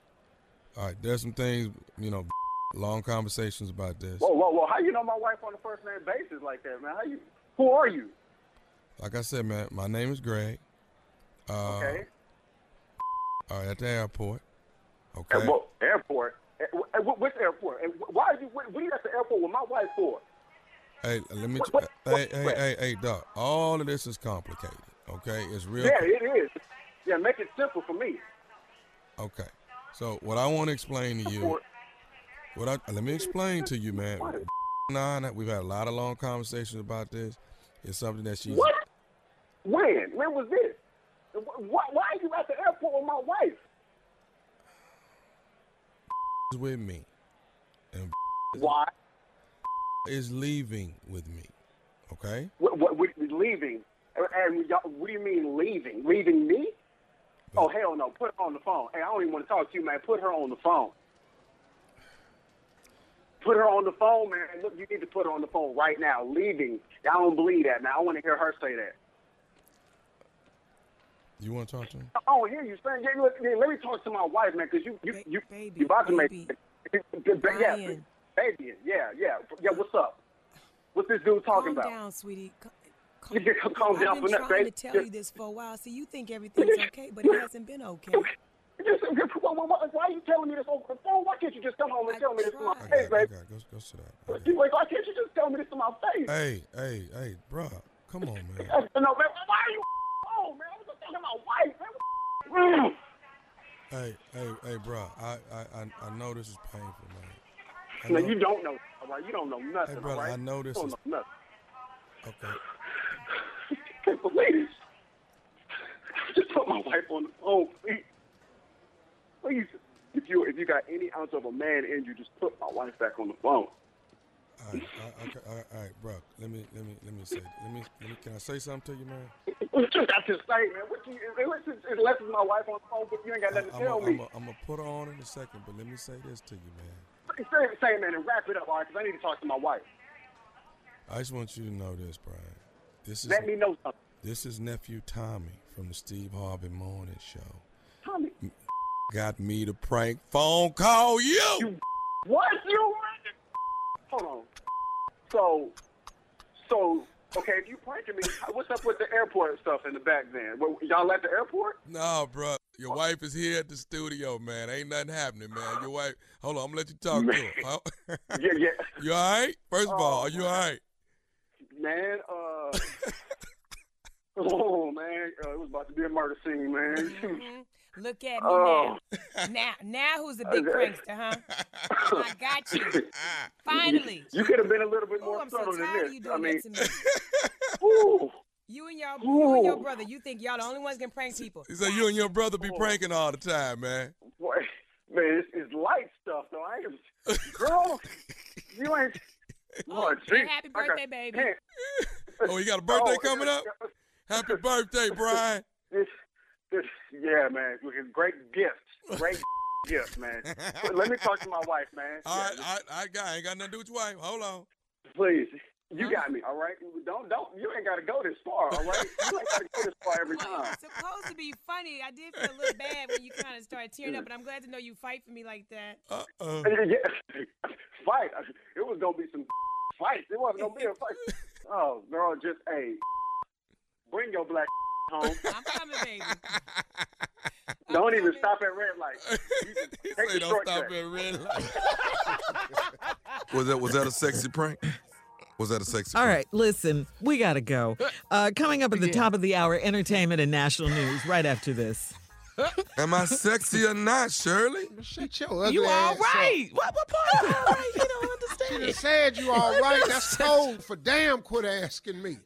[SPEAKER 8] all right, there's some things, you know, long conversations about this.
[SPEAKER 9] Whoa, whoa, whoa! How you know my wife on a first name basis like that, man? How you? Who are you?
[SPEAKER 8] Like I said, man, my name is Greg. Uh,
[SPEAKER 9] Okay.
[SPEAKER 8] All right, at the airport.
[SPEAKER 9] At
[SPEAKER 8] Okay.
[SPEAKER 9] what airport? At, at, which airport? And why are you? What, what are you at the airport with my wife for?
[SPEAKER 8] Hey, let me.
[SPEAKER 9] What- what-
[SPEAKER 8] hey, hey, hey, hey, Doc. All of this is complicated. Okay, it's real.
[SPEAKER 9] Yeah, it is. Yeah, make it simple for me.
[SPEAKER 8] Okay. So what I want to explain to you, what I let me explain to you, man. Nah, we've had a lot of long conversations about this. It's something that she's
[SPEAKER 9] What? When? When was this? Why, why are you at the airport with my wife?
[SPEAKER 8] with me, and
[SPEAKER 9] Why?
[SPEAKER 8] is leaving with me. Okay.
[SPEAKER 9] What, what, what leaving? And- And y'all, what do you mean leaving? Leaving me? Oh hell no! Put her on the phone. Hey, I don't even want to talk to you, man. Put her on the phone. Put her on the phone, man. Look, you need to put her on the phone right now. Leaving. I don't believe that, man. I want to hear her say that.
[SPEAKER 8] You want to talk to him?
[SPEAKER 9] I don't hear you saying. Yeah, look, yeah, let me talk to my wife, man, because you, you, you, you about to make. Yeah,
[SPEAKER 10] Brian.
[SPEAKER 9] baby. Yeah, yeah, yeah. What's up? What's this dude talking
[SPEAKER 10] Calm
[SPEAKER 9] about?
[SPEAKER 10] down, sweetie. Ca-
[SPEAKER 9] You get calm down
[SPEAKER 10] I've been trying
[SPEAKER 9] baby.
[SPEAKER 10] to tell you this for a while, so you think everything's okay, but it hasn't been okay.
[SPEAKER 9] Why, are you telling me this over the phone? Why can't you just come home and tell me this to my
[SPEAKER 8] I
[SPEAKER 9] face,
[SPEAKER 8] oh, got,
[SPEAKER 9] baby?
[SPEAKER 8] Go, go sit down.
[SPEAKER 9] You- Why can't you just tell me this to my face?
[SPEAKER 8] Hey, hey, hey, bro, come on, man.
[SPEAKER 9] No, man, why are you oh man? I was just talking to my wife, man.
[SPEAKER 8] Hey, hey, hey, bro. I, I, I, I know this is painful, man. I
[SPEAKER 9] No,
[SPEAKER 8] know-
[SPEAKER 9] you don't know, all right? You don't know nothing,
[SPEAKER 8] Hey, brother,
[SPEAKER 9] all right?
[SPEAKER 8] I know this
[SPEAKER 9] you don't
[SPEAKER 8] is-
[SPEAKER 9] know nothing.
[SPEAKER 8] Okay.
[SPEAKER 9] Can't believe this. Just put my wife on the phone, please. Please, if you if you got any ounce of a man in you, just put my wife back on the phone.
[SPEAKER 8] All right, I- okay, all right, all right, bro. Let me, let me, let me say, let me, let me. Can I say something to you, man?
[SPEAKER 9] What you got to say, man? What you unless it's, unless it's my wife on the phone, but you ain't got nothing to tell
[SPEAKER 8] gonna
[SPEAKER 9] me.
[SPEAKER 8] I'm gonna put her on in a second, but let me say this to you, man.
[SPEAKER 9] Say, say, man, and wrap it up, all right? Because I need to talk to my wife.
[SPEAKER 8] I just want you to know this, Brian. This is
[SPEAKER 9] Let me know something.
[SPEAKER 8] this is nephew Tommy from the Steve Harvey Morning Show.
[SPEAKER 9] Tommy,
[SPEAKER 8] Got me to prank phone call you.
[SPEAKER 9] what you? Hold on. So, so okay, if you pranking me, what's up with the airport stuff in the back then? Well, y'all at the airport?
[SPEAKER 8] No, bro. Your wife is here at the studio, man. Ain't nothing happening, man. Your wife. Hold on, I'm gonna let you talk to her. Huh?
[SPEAKER 9] Yeah, yeah.
[SPEAKER 8] You all right? First of all,
[SPEAKER 9] Oh,
[SPEAKER 8] are you all right?
[SPEAKER 9] Man, uh, oh man, uh, it was about to be a murder scene, man.
[SPEAKER 10] Mhm. Look at me
[SPEAKER 9] Oh.
[SPEAKER 10] now. Now, now who's the big prankster, huh? I got you. Finally.
[SPEAKER 9] You could have been a little bit
[SPEAKER 10] Ooh,
[SPEAKER 9] more
[SPEAKER 10] I'm so
[SPEAKER 9] subtle than
[SPEAKER 10] tired of
[SPEAKER 9] this.
[SPEAKER 10] you
[SPEAKER 9] I
[SPEAKER 10] doing
[SPEAKER 9] mean,
[SPEAKER 10] that to me.
[SPEAKER 9] ooh,
[SPEAKER 10] You and your you and your brother, you think y'all the only ones can prank people?
[SPEAKER 8] He said you and your brother be pranking all the time, man.
[SPEAKER 9] Boy, man, it's, it's light stuff though. I ain't girl, you ain't. Lord,
[SPEAKER 10] and
[SPEAKER 9] gee,
[SPEAKER 10] happy
[SPEAKER 9] I got
[SPEAKER 10] birthday, baby.
[SPEAKER 9] pants.
[SPEAKER 8] Oh, you got a birthday
[SPEAKER 9] Oh,
[SPEAKER 8] coming up? Happy birthday, Brian.
[SPEAKER 9] This, this, yeah, man. with Great gifts, great gifts, man. Let me talk to my wife, man.
[SPEAKER 8] All right, I, I got, I ain't got nothing to do with your wife. Hold on.
[SPEAKER 9] Please, you got me. All right, don't, don't. You ain't got to go this far. All right, you ain't got to go this far every
[SPEAKER 10] Well,
[SPEAKER 9] time.
[SPEAKER 10] was supposed to be funny. I did feel a little bad when you kind of started tearing up, but I'm glad to know you fight for me like that.
[SPEAKER 8] Uh-uh.
[SPEAKER 9] Yeah, fight. It was gonna be some fights. It wasn't gonna be a fight. Oh, girl, just hey, bring your black home.
[SPEAKER 10] I'm coming, baby.
[SPEAKER 9] Don't even stop at red light. You
[SPEAKER 8] He
[SPEAKER 9] take
[SPEAKER 8] say don't stop
[SPEAKER 9] shortcut.
[SPEAKER 8] at red light. was that was that a sexy prank? Was that a sexy?
[SPEAKER 6] All
[SPEAKER 8] prank?
[SPEAKER 6] right, listen, we got to go. Uh, coming up at the
[SPEAKER 7] Yeah.
[SPEAKER 6] top of the hour, entertainment and national news right after this.
[SPEAKER 8] Am I sexy or not, Shirley?
[SPEAKER 2] Shut your ugly
[SPEAKER 7] You all
[SPEAKER 2] ass up.
[SPEAKER 7] What, what part of all right? You don't
[SPEAKER 2] She
[SPEAKER 7] understand.
[SPEAKER 2] done said you all right. That's cold for damn. Quit asking me.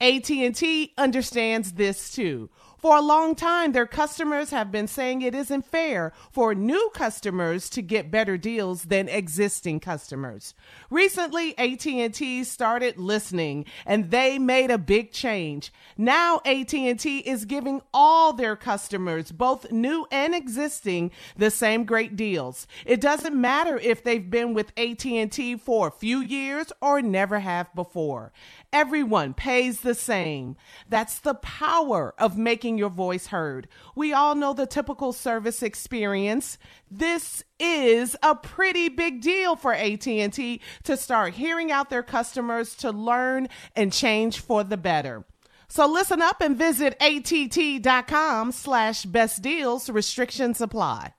[SPEAKER 4] AT&T understands this too. For a long time, their customers have been saying it isn't fair for new customers to get better deals than existing customers. Recently, AT&T started listening and they made a big change. Now AT&T is giving all their customers, both new and existing, the same great deals. It doesn't matter if they've been with AT&T for a few years or never have before. Everyone pays the same. That's the power of making your voice heard. We all know the typical service experience. This is a pretty big deal for AT&T to start hearing out their customers to learn and change for the better. So listen up and visit att.com slash best deals. Restrictions apply.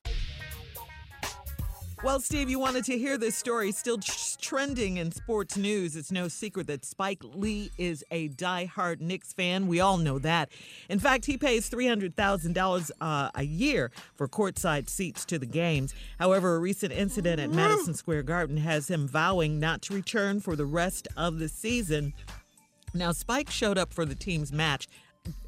[SPEAKER 6] Well, Steve, you wanted to hear this story still tr- trending in sports news. It's no secret that Spike Lee is a die-hard Knicks fan. We all know that. In fact, he pays $300,000 uh, a year for courtside seats to the games. However, a recent incident at Madison Square Garden has him vowing not to return for the rest of the season. Now, Spike showed up for the team's match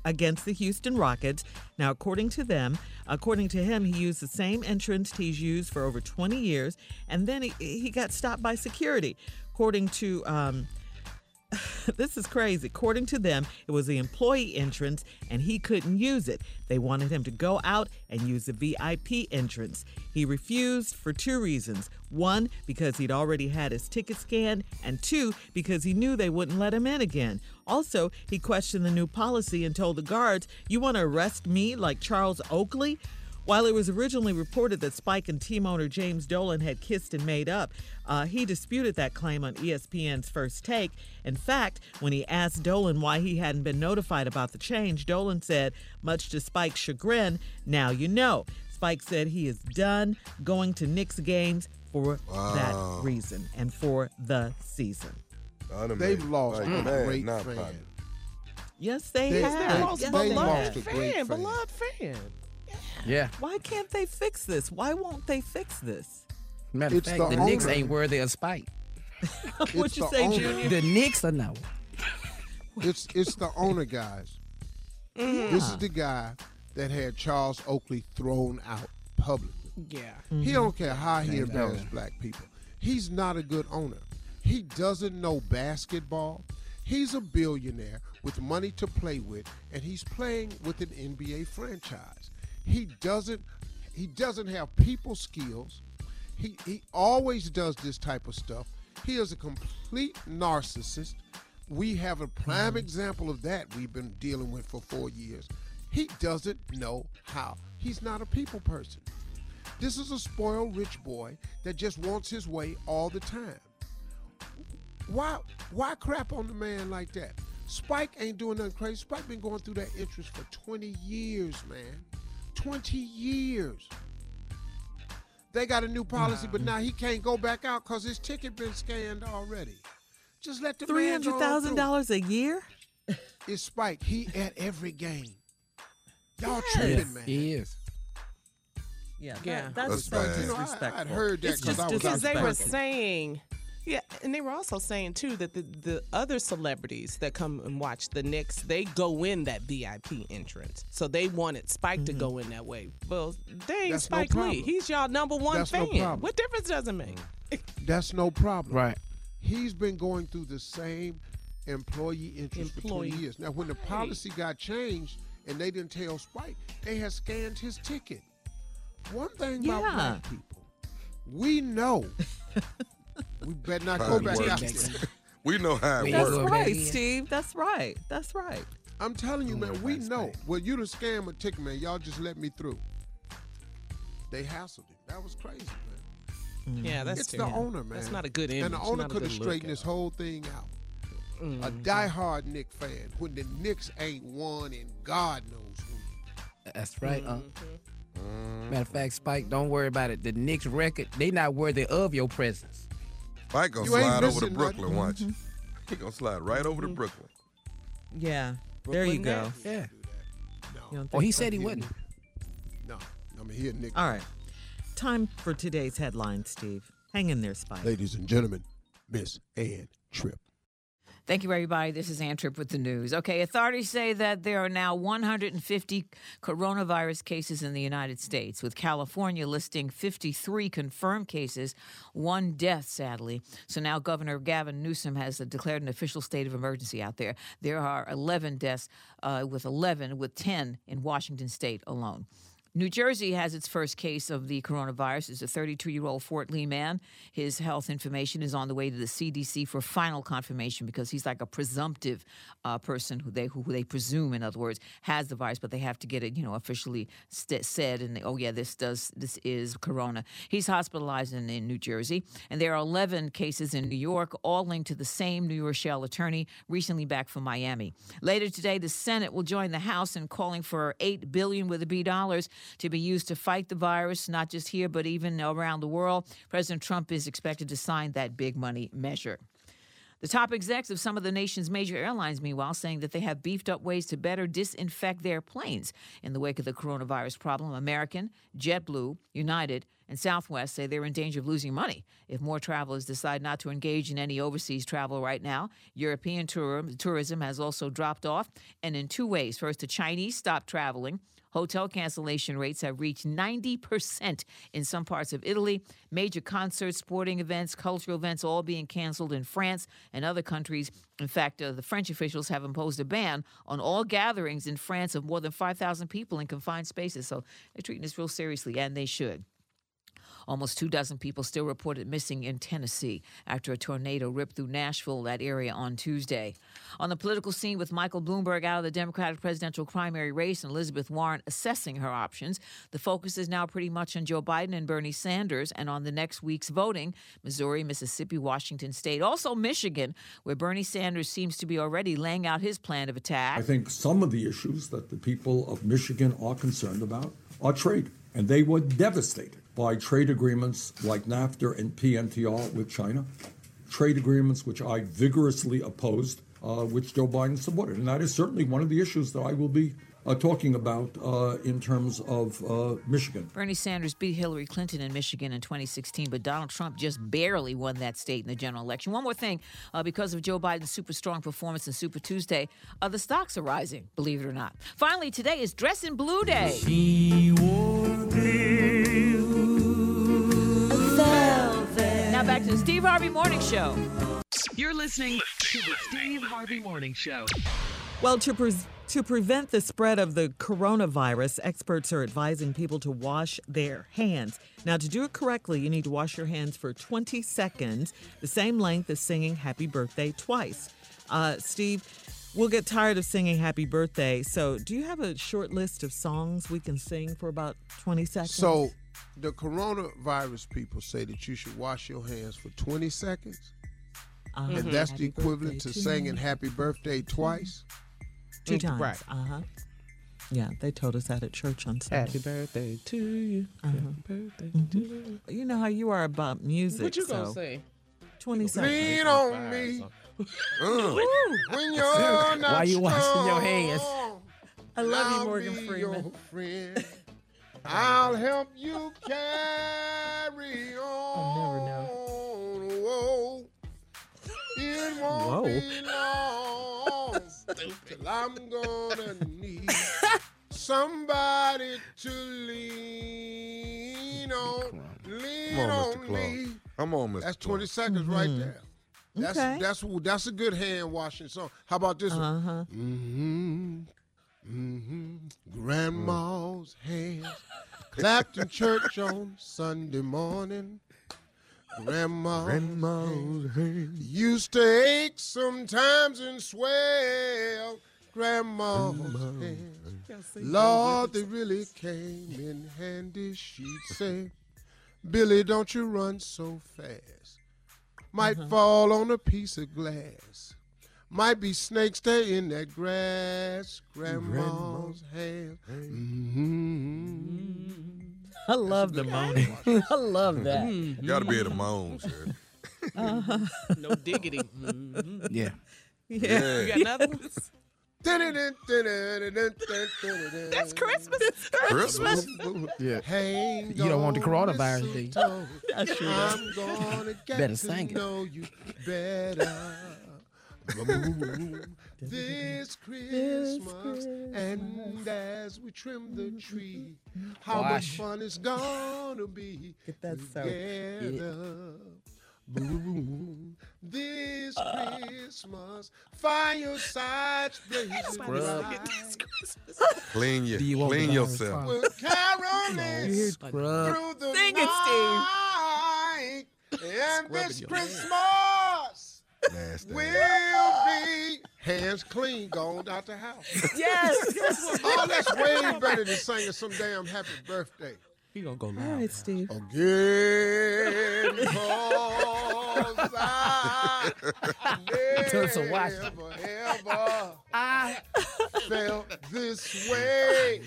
[SPEAKER 6] against the Houston Rockets. Now, according to them, according to him, he used the same entrance he's used for over 20 years, and then he, he got stopped by security. According to um, this is crazy. According to them, it was the employee entrance and he couldn't use it. They wanted him to go out and use the VIP entrance. He refused for two reasons. One, because he'd already had his ticket scanned, and two, because he knew they wouldn't let him in again. Also, he questioned the new policy and told the guards, You want to arrest me like Charles Oakley? While it was originally reported that Spike and team owner James Dolan had kissed and made up, uh, he disputed that claim on ESPN's First Take. In fact, when he asked Dolan why he hadn't been notified about the change, Dolan said, much to Spike's chagrin, now you know. Spike said he is done going to Knicks games for
[SPEAKER 2] Wow.
[SPEAKER 6] that reason and for the season.
[SPEAKER 8] I
[SPEAKER 2] They've lost
[SPEAKER 8] like,
[SPEAKER 2] a
[SPEAKER 8] man,
[SPEAKER 2] great
[SPEAKER 8] not
[SPEAKER 2] fan.
[SPEAKER 8] popular.
[SPEAKER 6] Yes, they,
[SPEAKER 2] They-
[SPEAKER 6] have.
[SPEAKER 2] they-
[SPEAKER 4] Most
[SPEAKER 6] Yes,
[SPEAKER 2] they
[SPEAKER 6] they
[SPEAKER 2] lost a great
[SPEAKER 4] fan,
[SPEAKER 2] fan.
[SPEAKER 4] beloved fan.
[SPEAKER 7] Yeah.
[SPEAKER 6] Why can't they fix this? Why won't they fix this?
[SPEAKER 7] Matter of
[SPEAKER 2] It's
[SPEAKER 7] fact,
[SPEAKER 2] the
[SPEAKER 7] the, Knicks
[SPEAKER 2] owner.
[SPEAKER 7] ain't worthy of Spike.
[SPEAKER 6] What'd you
[SPEAKER 2] the
[SPEAKER 6] say,
[SPEAKER 2] owner.
[SPEAKER 6] Junior?
[SPEAKER 7] The Knicks are no.
[SPEAKER 2] It's it's the owner, guys. Mm-hmm. This is the guy that had Charles Oakley thrown out publicly.
[SPEAKER 4] Yeah.
[SPEAKER 2] He mm-hmm. don't care how he
[SPEAKER 7] Thank
[SPEAKER 2] embarrassed black people. He's not a good owner. He doesn't know basketball. He's a billionaire with money to play with, and he's playing with an NBA franchise. He doesn't he doesn't have people skills. He he always does this type of stuff. He is a complete narcissist. We have a prime mm-hmm. example of that we've been dealing with for four years. He doesn't know how. He's not a people person. This is a spoiled rich boy that just wants his way all the time. Why why crap on the man like that? Spike ain't doing nothing crazy. Spike been going through that interest for 20 years, man. 20 years. They got a new policy, but now he can't go back out because his ticket been scanned already. Just let the
[SPEAKER 6] Three
[SPEAKER 2] man go
[SPEAKER 6] hundred
[SPEAKER 2] on
[SPEAKER 6] thousand
[SPEAKER 2] through.
[SPEAKER 6] dollars a year?
[SPEAKER 2] It's Spike. He at every game. Y'all
[SPEAKER 6] Yes.
[SPEAKER 2] tripping, man.
[SPEAKER 7] He is.
[SPEAKER 6] Yeah,
[SPEAKER 4] Yeah.
[SPEAKER 6] that- that's,
[SPEAKER 8] That's
[SPEAKER 6] so
[SPEAKER 8] bad. You
[SPEAKER 2] know, I- I'd heard that
[SPEAKER 6] It's
[SPEAKER 2] 'cause
[SPEAKER 6] just
[SPEAKER 2] I was out
[SPEAKER 4] because they were saying yeah and they were also saying too that the, the other celebrities that come and watch the Knicks they go in that vip entrance so they wanted spike to mm-hmm. go in that way well they ain't
[SPEAKER 2] That's no
[SPEAKER 4] spike lee he's y'all number one
[SPEAKER 2] That's
[SPEAKER 4] fan
[SPEAKER 2] problem.
[SPEAKER 4] what difference does it make
[SPEAKER 2] That's no problem.
[SPEAKER 7] Right.
[SPEAKER 2] He's been going through the same employee interest for 20 years. Now, when the policy got changed and they didn't tell Spike, they had scanned his ticket. One thing about black people, we know. we better not go back out there.
[SPEAKER 8] We know how it
[SPEAKER 7] We
[SPEAKER 6] That's
[SPEAKER 7] go
[SPEAKER 8] works.
[SPEAKER 6] right. Steve. That's right. That's right.
[SPEAKER 2] I'm telling you, man, we know. Well, you done scam a ticket, man. Y'all just let me through. They hassled him. That was crazy, man.
[SPEAKER 4] yeah that's
[SPEAKER 2] it's the owner, man.
[SPEAKER 4] that's not a good image
[SPEAKER 2] And the owner could have straightened this whole thing out. A
[SPEAKER 4] Mhm.
[SPEAKER 2] diehard Knick fan when the Knicks ain't won and God knows when.
[SPEAKER 7] That's right. Uh,
[SPEAKER 8] Mm.
[SPEAKER 7] matter of fact, Spike, don't worry about it. The Knicks record, they not worthy of your presence.
[SPEAKER 8] Mike gonna
[SPEAKER 2] You
[SPEAKER 8] slide over to Brooklyn.
[SPEAKER 2] nothing.
[SPEAKER 8] Watch. Mm-hmm. He gonna slide right over to mm-hmm. Brooklyn.
[SPEAKER 6] Yeah. there you go.
[SPEAKER 4] Nets.
[SPEAKER 7] Yeah.
[SPEAKER 2] No.
[SPEAKER 6] You don't
[SPEAKER 7] Oh, he
[SPEAKER 6] think so?
[SPEAKER 7] said he wouldn't.
[SPEAKER 2] No. I mean, here, Nick.
[SPEAKER 6] All right. Time for today's headline, Steve. Hang in there, Spike.
[SPEAKER 2] Ladies and gentlemen, Miss Ann Tripp.
[SPEAKER 11] Thank you, everybody. This is Ann Tripp with the news. Okay, authorities say that there are now 150 coronavirus cases in the United States, with California listing 53 confirmed cases, one death, sadly. So now Governor Gavin Newsom has declared an official state of emergency out there. There are 11 deaths, uh, with 11, with 10 in Washington state alone. New Jersey has its first case of the coronavirus. It's a 32 year old Fort Lee man. His health information is on the way to the CDC for final confirmation because he's like a presumptive uh, person who they who they presume, in other words, has the virus, but they have to get it, you know, officially st- said. And they, oh yeah, this does this is corona. He's hospitalized in, in New Jersey, and there are 11 cases in New York, all linked to the same New Rochelle attorney recently back from Miami. Later today, the Senate will join the House in calling for 8 billion with a B dollars to be used to fight the virus, not just here, but even around the world. President Trump is expected to sign that big money measure. The top execs of some of the nation's major airlines, meanwhile, saying that they have beefed up ways to better disinfect their planes in the wake of the coronavirus problem. American, JetBlue, United, and Southwest say they're in danger of losing money if more travelers decide not to engage in any overseas travel right now. European tour- tourism has also dropped off, and in two ways. First, the Chinese stopped traveling. Hotel cancellation rates have reached 90% in some parts of Italy. Major concerts, sporting events, cultural events all being canceled in France and other countries. In fact, uh, the French officials have imposed a ban on all gatherings in France of more than 5,000 people in confined spaces. So they're treating this real seriously, and they should. Almost two dozen people still reported missing in Tennessee after a tornado ripped through Nashville, that area, on Tuesday. On the political scene, with Michael Bloomberg out of the Democratic presidential primary race and Elizabeth Warren assessing her options, the focus is now pretty much on Joe Biden and Bernie Sanders and on the next week's voting Missouri, Mississippi, Washington State, also Michigan, where Bernie Sanders seems to be already laying out his plan of attack.
[SPEAKER 12] I think some of the issues that the people of Michigan are concerned about are trade. And they were devastated by trade agreements like NAFTA and PNTR with China, trade agreements which I vigorously opposed, uh, which Joe Biden supported. And that is certainly one of the issues that I will be uh, talking about uh, in terms of uh, Michigan.
[SPEAKER 11] Bernie Sanders beat Hillary Clinton in Michigan in 2016, but Donald Trump just barely won that state in the general election. One more thing uh, because of Joe Biden's super strong performance in Super Tuesday, uh, the stocks are rising, believe it or not. Finally, today is Dress in Blue Day. Now back to the Steve Harvey Morning Show.
[SPEAKER 3] You're listening to the Steve Harvey Morning Show.
[SPEAKER 6] Well, to, pre- to prevent the spread of the coronavirus, experts are advising people to wash their hands. Now, to do it correctly, you need to wash your hands for 20 seconds, the same length as singing happy birthday twice. Uh, Steve, we'll get tired of singing happy birthday. So, do you have a short list of songs we can sing for about 20 seconds?
[SPEAKER 2] So, the coronavirus people say that you should wash your hands for 20 seconds.
[SPEAKER 6] Uh-huh.
[SPEAKER 2] And that's
[SPEAKER 6] Happy
[SPEAKER 2] the equivalent to
[SPEAKER 6] to
[SPEAKER 2] singing happy birthday twice.
[SPEAKER 6] Two times.
[SPEAKER 4] right.
[SPEAKER 6] Uh huh. Yeah, they told us that at church on Sunday.
[SPEAKER 4] Happy birthday to you.
[SPEAKER 6] Uh-huh.
[SPEAKER 4] Happy birthday to you.
[SPEAKER 6] You know how you are about music.
[SPEAKER 4] What you gonna
[SPEAKER 6] so
[SPEAKER 4] say?
[SPEAKER 6] 20 seconds.
[SPEAKER 2] Lean on me. Uh, when you're not
[SPEAKER 7] Why you washing your hands?
[SPEAKER 6] I love you,
[SPEAKER 2] I'll
[SPEAKER 6] Morgan
[SPEAKER 2] be
[SPEAKER 6] Freeman.
[SPEAKER 2] Your friend. I'll help you carry on. Whoa. It won't
[SPEAKER 6] Whoa.
[SPEAKER 2] be long till I'm gonna need somebody to lean on. Lean
[SPEAKER 8] Come on,
[SPEAKER 2] on,
[SPEAKER 8] Mr. Clark.
[SPEAKER 2] me.
[SPEAKER 8] Come on, Mr.
[SPEAKER 2] That's
[SPEAKER 8] Clark.
[SPEAKER 2] 20 seconds right
[SPEAKER 6] Mhm.
[SPEAKER 2] there. That's
[SPEAKER 6] Okay.
[SPEAKER 2] that's that's a good hand washing song. How about this one?
[SPEAKER 6] Uh-huh.
[SPEAKER 2] Mm-hmm. Mm-hmm. Grandma's hands clapped in church on Sunday morning. Grandma's, hands used to ache sometimes and swell. Grandma's hands, Lord, they really came in handy. She'd say, Billy, don't you run so fast. Might fall on a piece of glass. Might be snakes there in that grass. Grandma's hands. Mm-hmm.
[SPEAKER 6] I love the moaning. I love that.
[SPEAKER 8] You gotta be able to moan, sir.
[SPEAKER 6] Uh-huh.
[SPEAKER 4] No diggity. Mhm.
[SPEAKER 7] Yeah.
[SPEAKER 6] Yeah.
[SPEAKER 4] You got another one?
[SPEAKER 2] That's
[SPEAKER 4] Christmas.
[SPEAKER 8] Christmas?
[SPEAKER 7] Yeah.
[SPEAKER 2] Hang
[SPEAKER 7] You don't want the coronavirus, do you?
[SPEAKER 6] I sure
[SPEAKER 2] I'm gonna get
[SPEAKER 7] Better sing it.
[SPEAKER 2] Know you better. this Christmas, and as we trim the tree, how much fun it's gonna be
[SPEAKER 6] Get that soap.
[SPEAKER 2] together. This Christmas, firesides blazing
[SPEAKER 7] Scrub.
[SPEAKER 2] bright.
[SPEAKER 8] Clean, your,
[SPEAKER 7] Do you want
[SPEAKER 8] clean
[SPEAKER 7] the virus
[SPEAKER 8] yourself.
[SPEAKER 2] We're caroling
[SPEAKER 7] Scrub.
[SPEAKER 2] through the
[SPEAKER 6] Sing it, Steve.
[SPEAKER 2] night, and this
[SPEAKER 7] your
[SPEAKER 2] Christmas
[SPEAKER 8] Nasty.
[SPEAKER 2] will be hands clean, going out the house.
[SPEAKER 6] Yes.
[SPEAKER 2] oh, that's way better than singing some damn happy birthday.
[SPEAKER 7] He gonna go
[SPEAKER 6] All
[SPEAKER 7] loud.
[SPEAKER 6] right, Steve.
[SPEAKER 2] Again, cause I
[SPEAKER 7] Turn some watch.
[SPEAKER 2] never, ever I felt this way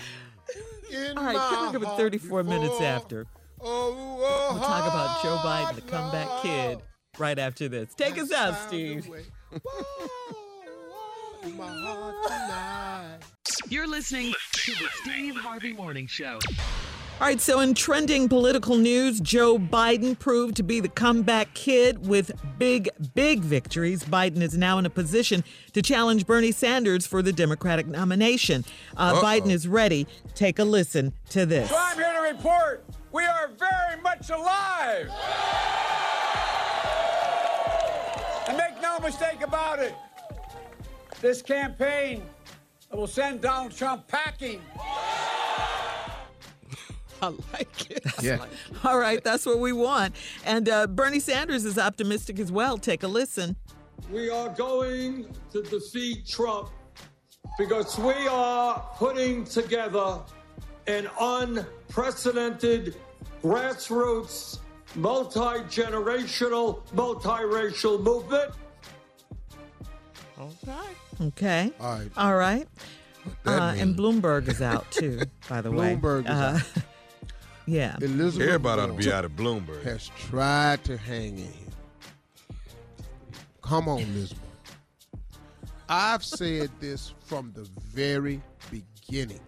[SPEAKER 2] in
[SPEAKER 6] All right,
[SPEAKER 2] my
[SPEAKER 6] coming up at
[SPEAKER 2] heart
[SPEAKER 6] 34 minutes after.
[SPEAKER 2] Oh, oh,
[SPEAKER 6] We'll talk about Joe Biden, the comeback
[SPEAKER 2] love.
[SPEAKER 6] kid, right after this. Take us out, Steve.
[SPEAKER 2] away. Whoa, my heart.
[SPEAKER 3] You're listening to the Steve Harvey Morning Show.
[SPEAKER 6] All right, so in trending political news, Joe Biden proved to be the comeback kid with big, big victories. Biden is now in a position to challenge Bernie Sanders for the Democratic nomination. Uh, Biden is ready. Take a listen to this.
[SPEAKER 13] So I'm here to report we are very much alive. And make no mistake about it, this campaign will send Donald Trump packing.
[SPEAKER 4] I like it.
[SPEAKER 7] Yeah.
[SPEAKER 6] All right, that's what we want. And uh, Bernie Sanders is optimistic as well. Take a listen.
[SPEAKER 12] We are going to defeat Trump because we are putting together an unprecedented grassroots, multi generational, multiracial movement.
[SPEAKER 4] Okay.
[SPEAKER 6] Okay.
[SPEAKER 2] All right.
[SPEAKER 6] All right. Uh, and? Bloomberg is out too, by the way.
[SPEAKER 2] Bloomberg is
[SPEAKER 6] Uh,
[SPEAKER 2] out.
[SPEAKER 6] Yeah.
[SPEAKER 2] Elizabeth
[SPEAKER 8] Everybody ought to be out of Bloomberg.
[SPEAKER 2] has tried to hang in. Come on, Elizabeth. I've said this from the very beginning.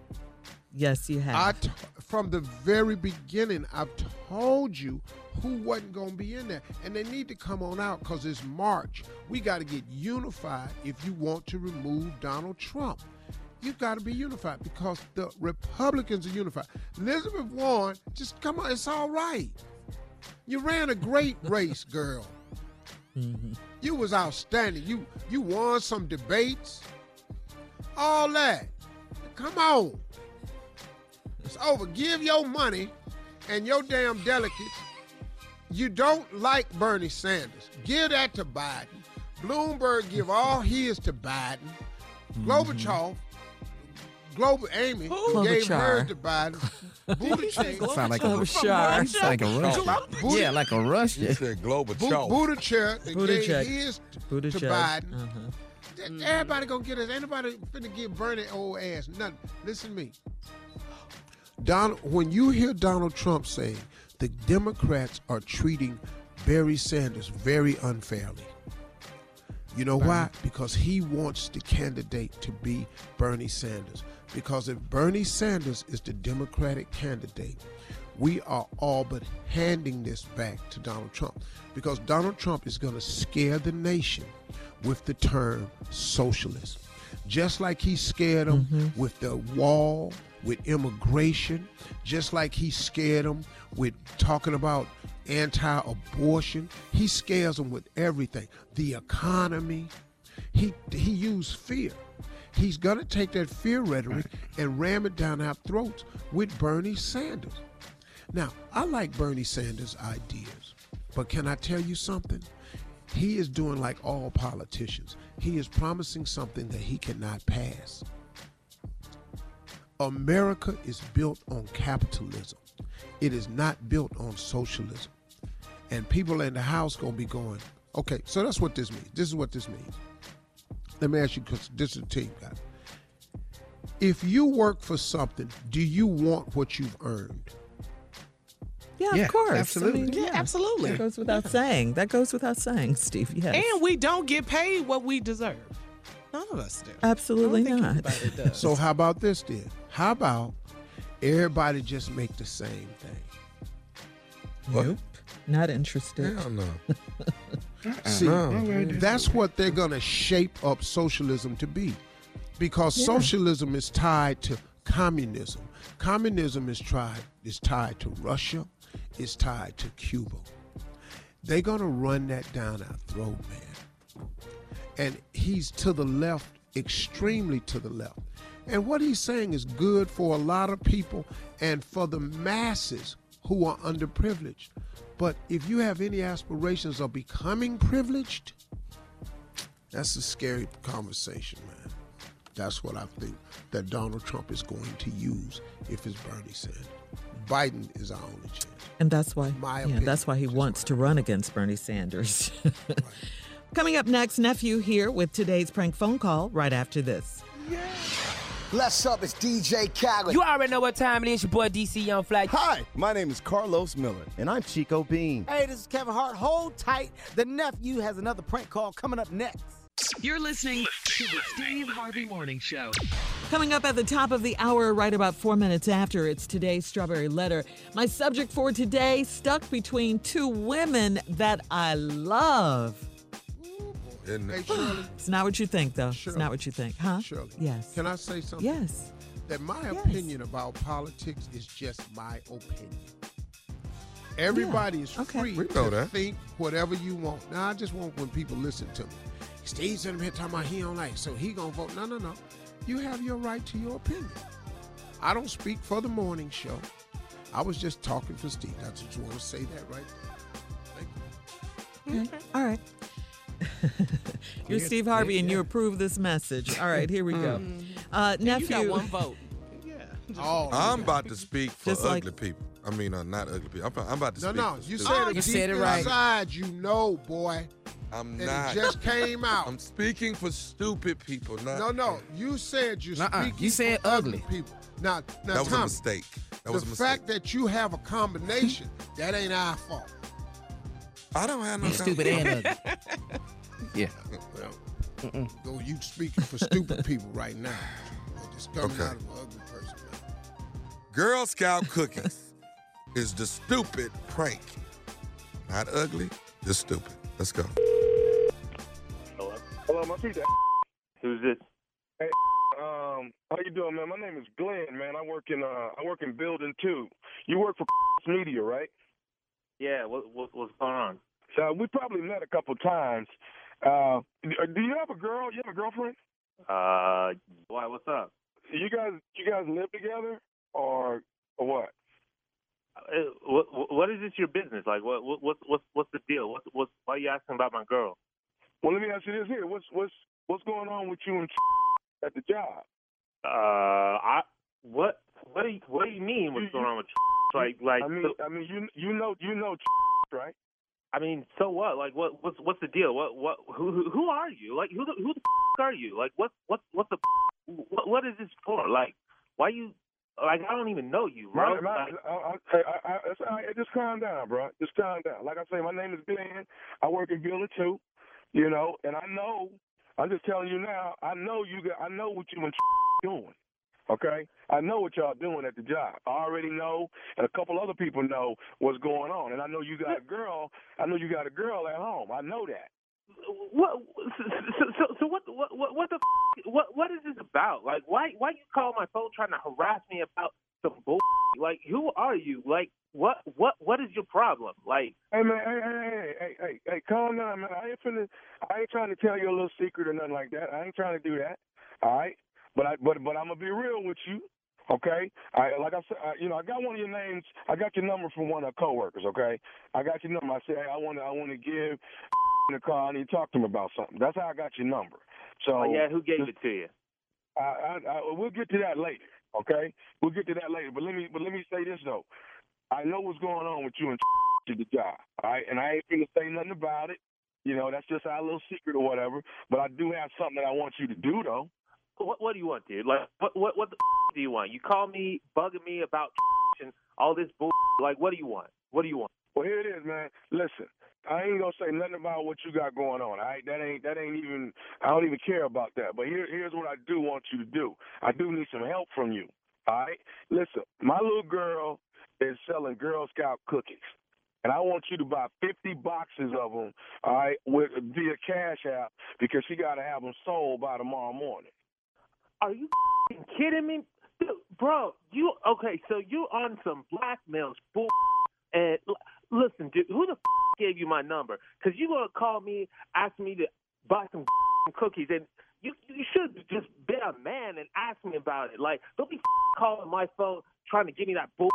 [SPEAKER 6] Yes, you have.
[SPEAKER 2] I t- from the very beginning, I've told you who wasn't going to be in there, and they need to come on out because it's March. We got to get unified if you want to remove Donald Trump. You've got to be unified because the Republicans are unified. Elizabeth Warren, just come on, it's all right. You ran a great race, girl. Mm-hmm. You was outstanding. You you won some debates. All that. Come on. It's over. Give your money and your damn delegates. You don't like Bernie Sanders. Give that to Biden. Bloomberg give all his to Biden. Gorbachev, Global Amy
[SPEAKER 7] Who?
[SPEAKER 2] gave hers to Biden. Buttigieg.
[SPEAKER 7] Sound like a,
[SPEAKER 6] Klobuchar.
[SPEAKER 7] sound like a Russian. Yeah, like a Russian.
[SPEAKER 8] You said global
[SPEAKER 2] Bu-
[SPEAKER 8] chow.
[SPEAKER 2] Buttigieg that
[SPEAKER 6] Buttigieg.
[SPEAKER 2] gave his to
[SPEAKER 6] Buttigieg.
[SPEAKER 2] Biden.
[SPEAKER 6] Uh-huh.
[SPEAKER 2] Th- Everybody gonna get it. Ain't nobody finna give Bernie old ass nothing. Listen to me. Donald, when you hear Donald Trump saying the Democrats are treating Barry Sanders very unfairly, you know why? Because he wants the candidate to be Bernie Sanders. Because if Bernie Sanders is the Democratic candidate, we are all but handing this back to Donald Trump. Because Donald Trump is going to scare the nation with the term socialist. Just like he scared them mm-hmm. with the wall, with immigration, just like he scared them with talking about anti-abortion. He scares them with everything. The economy. He he used fear. He's gonna take that fear rhetoric and ram it down our throats with Bernie Sanders. Now, I like Bernie Sanders' ideas, but can I tell you something? He is doing like all politicians. He is promising something that he cannot pass. America is built on capitalism. It is not built on socialism. And people in the house gonna be going, okay, so that's what this means. This is what this means. Let me ask you, because this is a team guy. If you work for something, do you want what you've earned?
[SPEAKER 6] Yeah,
[SPEAKER 4] Yeah,
[SPEAKER 6] of course.
[SPEAKER 4] absolutely.
[SPEAKER 6] I mean,
[SPEAKER 4] Yeah, absolutely.
[SPEAKER 6] That goes without saying. That goes without saying, Steve. Yes.
[SPEAKER 4] And we don't get paid what we deserve. None of us do.
[SPEAKER 6] Absolutely
[SPEAKER 4] don't think
[SPEAKER 6] not.
[SPEAKER 4] anybody does.
[SPEAKER 2] So how about this then? How about everybody just make the same thing?
[SPEAKER 6] Nope. Not interested.
[SPEAKER 8] Hell no.
[SPEAKER 2] See,
[SPEAKER 8] No.
[SPEAKER 2] that's what they're going to shape up socialism to be. Because
[SPEAKER 6] Yeah.
[SPEAKER 2] socialism is tied to communism. Communism is tried is tied to Russia, is tied to Cuba. They're going to run that down our throat, man. And he's to the left, extremely to the left. And what he's saying is good for a lot of people and for the masses who are underprivileged. But if you have any aspirations of becoming privileged, that's a scary conversation, man. That's what I think that Donald Trump is going to use if it's Bernie Sanders. Biden is our only chance.
[SPEAKER 6] And that's why,
[SPEAKER 2] My
[SPEAKER 6] yeah,
[SPEAKER 2] opinion.
[SPEAKER 6] that's why he wants to run against Bernie Sanders. Coming up next, nephew here with today's prank phone call. Right after this.
[SPEAKER 14] Bless up, it's DJ Khaled.
[SPEAKER 15] You already know what time it is. Your boy DC Young Fly.
[SPEAKER 14] Hi, my name is Carlos Miller, and I'm Chico Bean.
[SPEAKER 15] Hey, this is Kevin Hart. Hold tight. The nephew has another prank call coming up next.
[SPEAKER 3] You're listening to the Steve Harvey Morning Show.
[SPEAKER 6] Coming up at the top of the hour, right about four minutes after, it's today's Strawberry Letter. My subject for today stuck between two women that I love.
[SPEAKER 2] Hey. Shirley,
[SPEAKER 6] It's not what you think, though.
[SPEAKER 2] Shirley.
[SPEAKER 6] It's not what you think, huh?
[SPEAKER 2] Shirley.
[SPEAKER 6] Yes.
[SPEAKER 2] Can I say something?
[SPEAKER 6] Yes.
[SPEAKER 2] That my
[SPEAKER 6] Yes.
[SPEAKER 2] opinion about politics is just my opinion. Everybody is
[SPEAKER 6] Okay.
[SPEAKER 2] free
[SPEAKER 8] We know
[SPEAKER 2] to
[SPEAKER 8] that.
[SPEAKER 2] think whatever you want. Now, I just want when people listen to me. Steve's sitting here talking about he don't like, so he gonna vote. No, no, no. You have your right to your opinion. I don't speak for the morning show. I was just talking for Steve. I just want to say that right. Thank you.
[SPEAKER 6] Okay. All right. You're Steve Harvey, and you approve this message. All right, here we go. Uh, nephew.
[SPEAKER 4] You got one vote. Yeah.
[SPEAKER 2] Oh,
[SPEAKER 8] I'm about to speak for
[SPEAKER 6] Just like-
[SPEAKER 8] ugly people. I mean, uh, not ugly people. I'm, I'm about to
[SPEAKER 2] No,
[SPEAKER 8] speak.
[SPEAKER 2] no.
[SPEAKER 8] for
[SPEAKER 2] You
[SPEAKER 8] stupid
[SPEAKER 2] said
[SPEAKER 8] people.
[SPEAKER 2] it
[SPEAKER 15] You
[SPEAKER 2] deep
[SPEAKER 15] said it right.
[SPEAKER 2] inside. You know, boy.
[SPEAKER 8] I'm
[SPEAKER 2] And
[SPEAKER 8] not.
[SPEAKER 2] it just came out.
[SPEAKER 8] I'm speaking for stupid people. Not
[SPEAKER 2] No, no. You said you're
[SPEAKER 7] Nuh-uh.
[SPEAKER 2] speaking
[SPEAKER 7] You said
[SPEAKER 2] for
[SPEAKER 7] ugly.
[SPEAKER 2] people. Now, now,
[SPEAKER 8] That was a
[SPEAKER 2] Tommy,
[SPEAKER 8] mistake. That was a mistake.
[SPEAKER 2] The fact that you have a combination, that ain't our fault.
[SPEAKER 8] I don't have no.
[SPEAKER 7] You stupid and ugly. Yeah.
[SPEAKER 2] Well, though you speaking for stupid people right now. It's coming
[SPEAKER 8] Okay.
[SPEAKER 2] out of an ugly person.
[SPEAKER 8] Girl Scout cookies is the stupid prank. Not ugly, just stupid. Let's go.
[SPEAKER 9] Hello. Hello, my speak Who's this? Hey, um, how you doing, man? My name is Glenn, man. I work in uh, I work in building two. You work for media, right?
[SPEAKER 16] Yeah, what, what what's going on?
[SPEAKER 9] So we probably met a couple times. Uh, do you have a girl? You have a girlfriend?
[SPEAKER 16] Uh, why? What's up?
[SPEAKER 9] You guys, you guys live together, or or what?
[SPEAKER 16] Uh, What, what is this your business? Like, what what what's what's what's the deal? What's what's why are you asking about my girl?
[SPEAKER 9] Well, let me ask you this here. What's what's what's going on with you and at the job?
[SPEAKER 16] Uh, I what what do you, what do you mean? What's going on with like like?
[SPEAKER 17] I mean,
[SPEAKER 16] so-
[SPEAKER 17] I mean, you you know you know right?
[SPEAKER 16] I mean, so what? Like, what what's what's the deal? What what who who, who are you? Like, who the, who the f- are you? Like, what what what's the what, what is this for? Like, why you? Like, I don't even know you, bro.
[SPEAKER 17] My, my,
[SPEAKER 16] Like,
[SPEAKER 17] I, I, I, I, right. Just calm down, bro. Just calm down. Like I say, my name is Glenn. I work in Building Two. You know, and I know. I'm just telling you now. I know you. Got, I know what you and doing. Okay, I know what y'all doing at the job. I already know, and a couple other people know what's going on. And I know you got a girl. I know you got a girl at home. I know that.
[SPEAKER 16] what? So, so, so what, what what what the f- what what is this about? Like, why why you call my phone trying to harass me about some bull? Like, who are you? Like, what what what is your problem? Like,
[SPEAKER 17] Hey man, hey, hey, hey, hey, hey, hey, calm down, man. I ain't finna, I ain't trying to tell you a little secret or nothing like that. I ain't trying to do that. All right, but I, but, but I'm gonna be real with you. Okay, I like I said, I, you know, I got one of your names. I got your number from one of our coworkers. Okay, I got your number. I said, hey, I want to, I want to give the call. I need to talk to him about something. That's how I got your number. So
[SPEAKER 16] oh, yeah, who gave it to you?
[SPEAKER 17] I, I, I, we'll get to that later. Okay, we'll get to that later. But let me, but let me say this though. I know what's going on with you and to the job. All right, and I ain't gonna say nothing about it. You know, that's just our little secret or whatever. But I do have something that I want you to do though.
[SPEAKER 16] What what do you want, dude? Like, what what what the f- do you want? You call me bugging me about and all this bull. Like, what do you want? What do you want?
[SPEAKER 17] Well, here it is, man. Listen, I ain't gonna say nothing about what you got going on. All right, that ain't that ain't even. I don't even care about that. But here, here's what I do want you to do. I do need some help from you. All right, listen. My little girl is selling Girl Scout cookies. And I want you to buy 50 boxes of them, all right, with via Cash App because she got to have them sold by tomorrow morning.
[SPEAKER 16] Are you kidding me, bro? You okay? So you on some blackmail bull? And listen, dude, who the gave you my number? Because you gonna call me, ask me to buy some cookies, and you you should just be a man and ask me about it. Like, don't be calling my phone trying to give me that bull.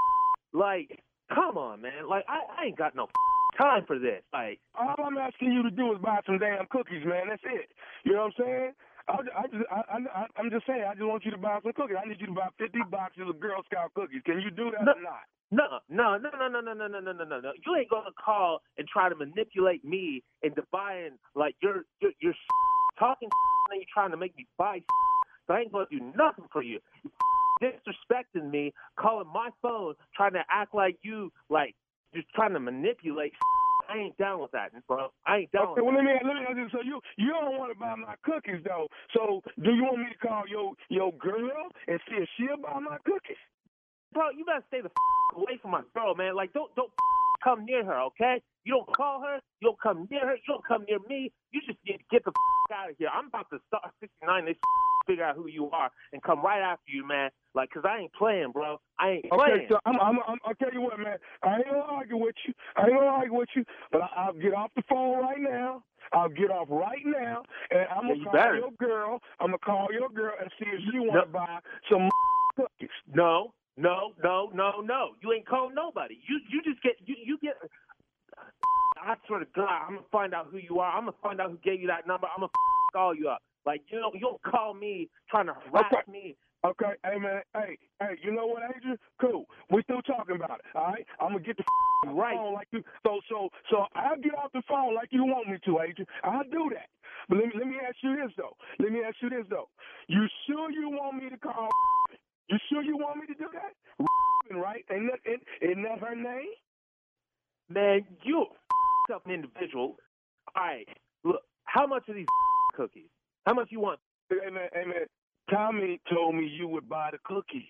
[SPEAKER 16] Like, come on, man. Like, I, I ain't got no time for this. Like,
[SPEAKER 17] All I'm asking you to do is buy some damn cookies, man. That's it. You know what I'm saying? I, I just, I, I, I'm just saying. I just want you to buy some cookies. I need you to buy 50 boxes of Girl Scout cookies. Can you do that or not?
[SPEAKER 16] No, no, no, no, no, no, no, no, no, no, no, no. You ain't gonna call and try to manipulate me into buying like you're you're, you're talking and you're trying to make me buy. So I ain't gonna do nothing for you. You disrespecting me, calling my phone, trying to act like you like just trying to manipulate. I ain't down with that, bro. I ain't down.
[SPEAKER 17] Okay,
[SPEAKER 16] with
[SPEAKER 17] well let me let me ask you. So you you don't want to buy my cookies though. So do you want me to call your your girl and see if she'll buy my cookies?
[SPEAKER 16] bro, you better stay the f- away from my girl, man. Like, don't don't f- come near her, okay? You don't call her. You don't come near her. You don't come near me. You just get get the f- out of here. I'm about to start 69. They f- figure out who you are and come right after you, man. Like, cause I ain't playing, bro. I ain't
[SPEAKER 17] Okay,
[SPEAKER 16] playing.
[SPEAKER 17] so I'm, I'm, I'm, I'll tell you what, man. I ain't gonna argue with you. I ain't gonna argue with you. But I, I'll get off the phone right now. I'll get off right now, and I'm
[SPEAKER 16] Yeah,
[SPEAKER 17] gonna
[SPEAKER 16] you
[SPEAKER 17] call
[SPEAKER 16] better.
[SPEAKER 17] your girl. I'm gonna call your girl and see if she want to buy some cookies.
[SPEAKER 16] No, no, no, no, no. You ain't call nobody. You you just get you you get. I swear to God, I'm gonna find out who you are. I'm gonna find out who gave you that number. I'm gonna call you up. Like you don't you don't call me trying to harass
[SPEAKER 17] Okay.
[SPEAKER 16] me.
[SPEAKER 17] Okay, hey man, hey, hey, you know what, Adrian? Cool. We still talking about it. All right, I'm gonna get the right phone like you. So, so, so I'll get off the phone like you want me to, Adrian. I'll do that. But let me let me ask you this though. Let me ask you this though. You sure you want me to call? You sure you want me to do that? Right? Ain't that ain't, isn't that her name?
[SPEAKER 16] Man, you up an individual. All right, look, how much are these cookies? How much you want?
[SPEAKER 17] Hey man, hey uh, man. Uh, Tommy told me you would buy the cookies.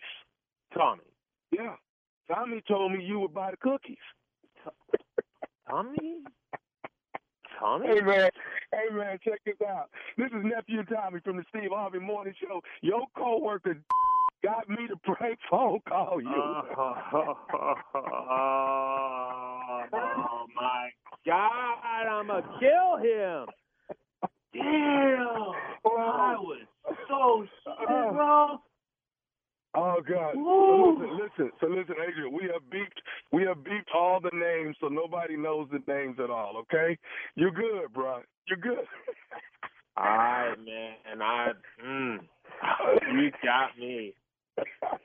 [SPEAKER 16] Tommy.
[SPEAKER 17] Yeah. Tommy told me you would buy the cookies.
[SPEAKER 16] Tommy? Tommy?
[SPEAKER 17] Hey man, hey man, check this out. This is nephew Tommy from the Steve Harvey Morning Show. Your coworker got me to prank phone call you.
[SPEAKER 16] Uh, oh my God, I'm gonna kill him. Damn. I was so stupid, bro.
[SPEAKER 17] Oh God! So listen, listen. So listen, Adrian. We have beeped. We have beeped all the names, so nobody knows the names at all. Okay? You're good, bro. You're good.
[SPEAKER 16] All right, man. And I, mm, You got me.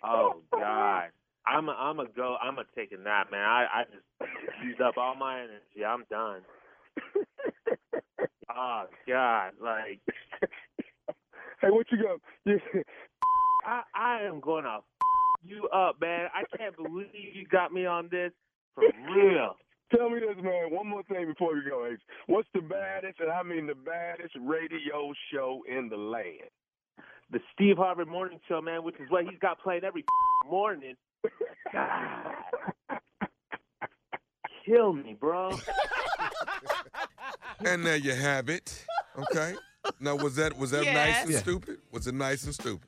[SPEAKER 16] Oh God. I'm a, I'm a go. I'm gonna take a nap, man. I I just used up all my energy. I'm done. Oh God, like
[SPEAKER 17] Hey, what you got?
[SPEAKER 16] I I am gonna f- you up, man. I can't believe you got me on this for real.
[SPEAKER 17] Tell me this, man. One more thing before we go, Ace. What's the baddest, and I mean the baddest radio show in the land?
[SPEAKER 16] The Steve Harvey Morning Show, man, which is what he's got playing every morning. God. Kill me, bro.
[SPEAKER 8] And there you have it. Okay. Now was that was that nice and
[SPEAKER 4] Yes.
[SPEAKER 8] stupid? Was it nice and stupid?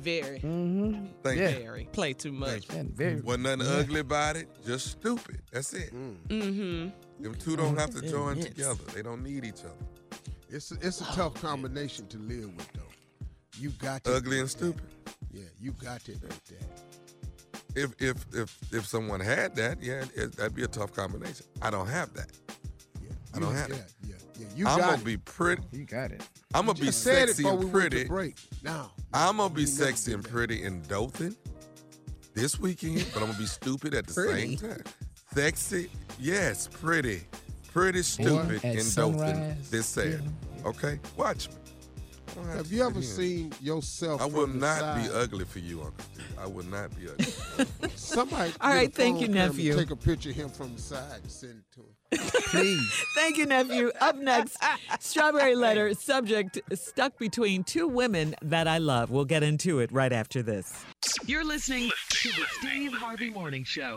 [SPEAKER 4] Very.
[SPEAKER 7] Mm-hmm.
[SPEAKER 8] Thank
[SPEAKER 7] Yeah.
[SPEAKER 8] you.
[SPEAKER 4] Very. Play too much.
[SPEAKER 7] Very.
[SPEAKER 8] Wasn't nothing
[SPEAKER 7] Yeah.
[SPEAKER 8] ugly about it. Just stupid. That's it.
[SPEAKER 4] Mm-hmm.
[SPEAKER 8] Them two don't have to
[SPEAKER 2] Mhm.
[SPEAKER 8] join
[SPEAKER 2] Yes.
[SPEAKER 8] together. They don't need each other.
[SPEAKER 2] It's a, it's a tough combination to live with, though. You got to
[SPEAKER 8] Ugly and
[SPEAKER 2] admit
[SPEAKER 8] stupid.
[SPEAKER 2] that. Yeah, you got to admit that.
[SPEAKER 8] If if if if someone had that, yeah, it, that'd be a tough combination. I don't have that. I don't
[SPEAKER 2] You-
[SPEAKER 8] have
[SPEAKER 2] yeah,
[SPEAKER 8] it.
[SPEAKER 2] yeah, yeah. You
[SPEAKER 8] I'm
[SPEAKER 2] got
[SPEAKER 8] gonna
[SPEAKER 2] it.
[SPEAKER 8] be pretty.
[SPEAKER 7] You got it.
[SPEAKER 8] I'm gonna be
[SPEAKER 2] said
[SPEAKER 8] sexy
[SPEAKER 2] before
[SPEAKER 8] and
[SPEAKER 2] we
[SPEAKER 8] pretty.
[SPEAKER 2] break. Now,
[SPEAKER 8] I'm gonna be sexy and pretty in Dothan this weekend, but I'm gonna be stupid at the
[SPEAKER 7] Pretty?
[SPEAKER 8] same time. Sexy, yes, pretty, pretty stupid
[SPEAKER 7] at
[SPEAKER 8] in Dothan this Saturday. Okay, watch me. I don't
[SPEAKER 2] Have you ever
[SPEAKER 8] sit
[SPEAKER 2] seen yourself?
[SPEAKER 8] I will
[SPEAKER 2] from the
[SPEAKER 8] not be ugly for you, Uncle Steve. I will not be ugly.
[SPEAKER 2] Somebody.
[SPEAKER 6] All
[SPEAKER 2] get a
[SPEAKER 6] right, thank you, nephew.
[SPEAKER 2] Take a picture of him from the side and send it to him.
[SPEAKER 7] Please.
[SPEAKER 6] Thank you, nephew. Up next, Strawberry Letter subject stuck between two women that I love. We'll get into it right after this.
[SPEAKER 3] You're listening to the Steve Harvey Morning Show.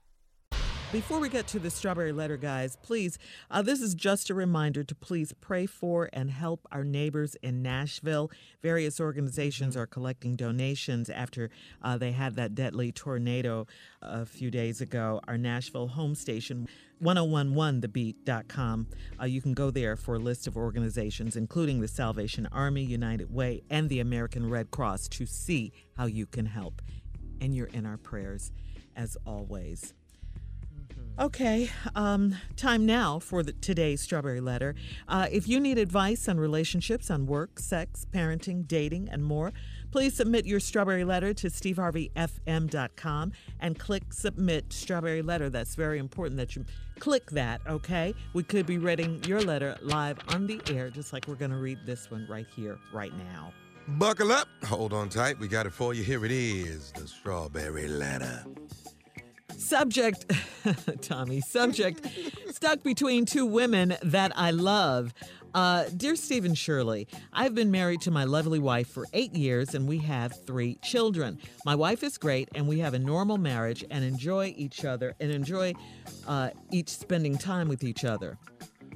[SPEAKER 6] Before we get to the strawberry letter, guys, please, uh, this is just a reminder to please pray for and help our neighbors in Nashville. Various organizations are collecting donations after uh, they had that deadly tornado a few days ago. Our Nashville home station, 1011thebeat.com. Uh, you can go there for a list of organizations, including the Salvation Army, United Way, and the American Red Cross, to see how you can help. And you're in our prayers, as always. Okay, um, time now for the, today's strawberry letter. Uh, if you need advice on relationships, on work, sex, parenting, dating, and more, please submit your strawberry letter to steveharveyfm.com and click submit strawberry letter. That's very important that you click that, okay? We could be reading your letter live on the air, just like we're going to read this one right here, right now.
[SPEAKER 8] Buckle up. Hold on tight. We got it for you. Here it is the strawberry letter.
[SPEAKER 6] Subject, Tommy, subject stuck between two women that I love. Uh, dear Stephen Shirley, I've been married to my lovely wife for eight years and we have three children. My wife is great and we have a normal marriage and enjoy each other and enjoy uh, each spending time with each other.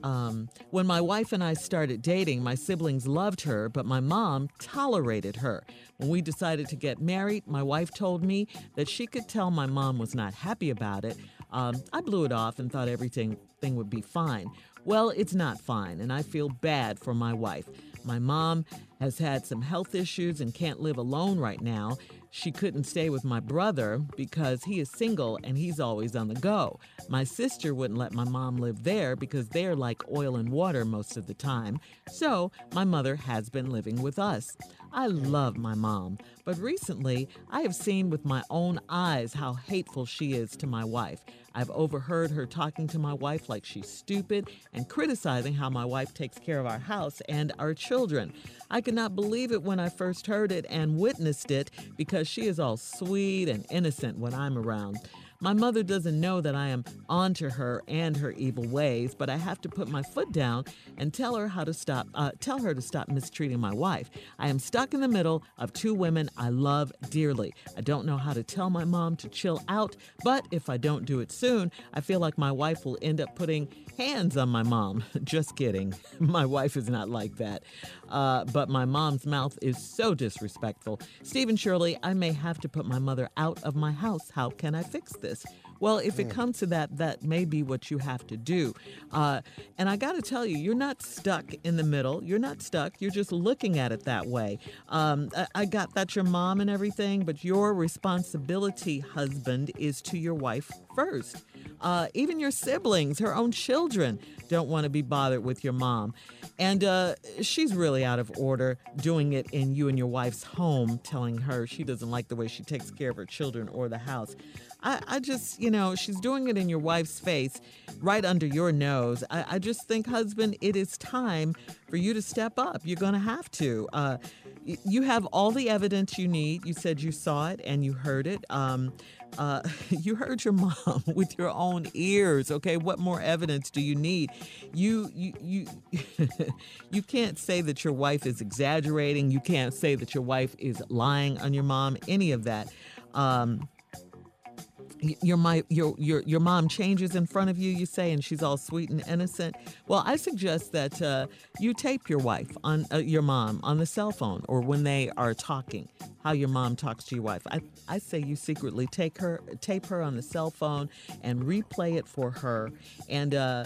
[SPEAKER 6] Um, when my wife and I started dating, my siblings loved her, but my mom tolerated her. When we decided to get married, my wife told me that she could tell my mom was not happy about it. Um, I blew it off and thought everything thing would be fine. Well, it's not fine, and I feel bad for my wife. My mom has had some health issues and can't live alone right now. She couldn't stay with my brother because he is single and he's always on the go. My sister wouldn't let my mom live there because they're like oil and water most of the time. So my mother has been living with us. I love my mom, but recently I have seen with my own eyes how hateful she is to my wife. I've overheard her talking to my wife like she's stupid and criticizing how my wife takes care of our house and our children. I could not believe it when I first heard it and witnessed it because she is all sweet and innocent when I'm around. My mother doesn't know that I am onto her and her evil ways, but I have to put my foot down and tell her how to stop. Uh, tell her to stop mistreating my wife. I am stuck in the middle of two women I love dearly. I don't know how to tell my mom to chill out, but if I don't do it soon, I feel like my wife will end up putting hands on my mom. Just kidding. My wife is not like that. Uh, but my mom's mouth is so disrespectful. Stephen Shirley, I may have to put my mother out of my house. How can I fix this? Well, if it
[SPEAKER 18] Mm.
[SPEAKER 6] comes to that, that may be what you have to do. Uh, and I got to tell you, you're not stuck in the middle. You're not stuck. You're just looking at it that way. Um, I, I got that your mom and everything, but your responsibility, husband, is to your wife first. Uh, even your siblings, her own children, don't want to be bothered with your mom. And uh, she's really out of order doing it in you and your wife's home, telling her she doesn't like the way she takes care of her children or the house. I, I just, you know, she's doing it in your wife's face, right under your nose. I, I just think, husband, it is time for you to step up. You're going to have to. Uh, you have all the evidence you need. You said you saw it and you heard it. Um, uh, you heard your mom with your own ears. Okay, what more evidence do you need? You you you you can't say that your wife is exaggerating. You can't say that your wife is lying on your mom. Any of that. Um, your my your your your mom changes in front of you you say and she's all sweet and innocent. Well i suggest that uh, you tape your wife on uh, your mom on the cell phone or when they are talking how your mom talks to your wife. I i say you secretly take her tape her on the cell phone and replay it for her. And uh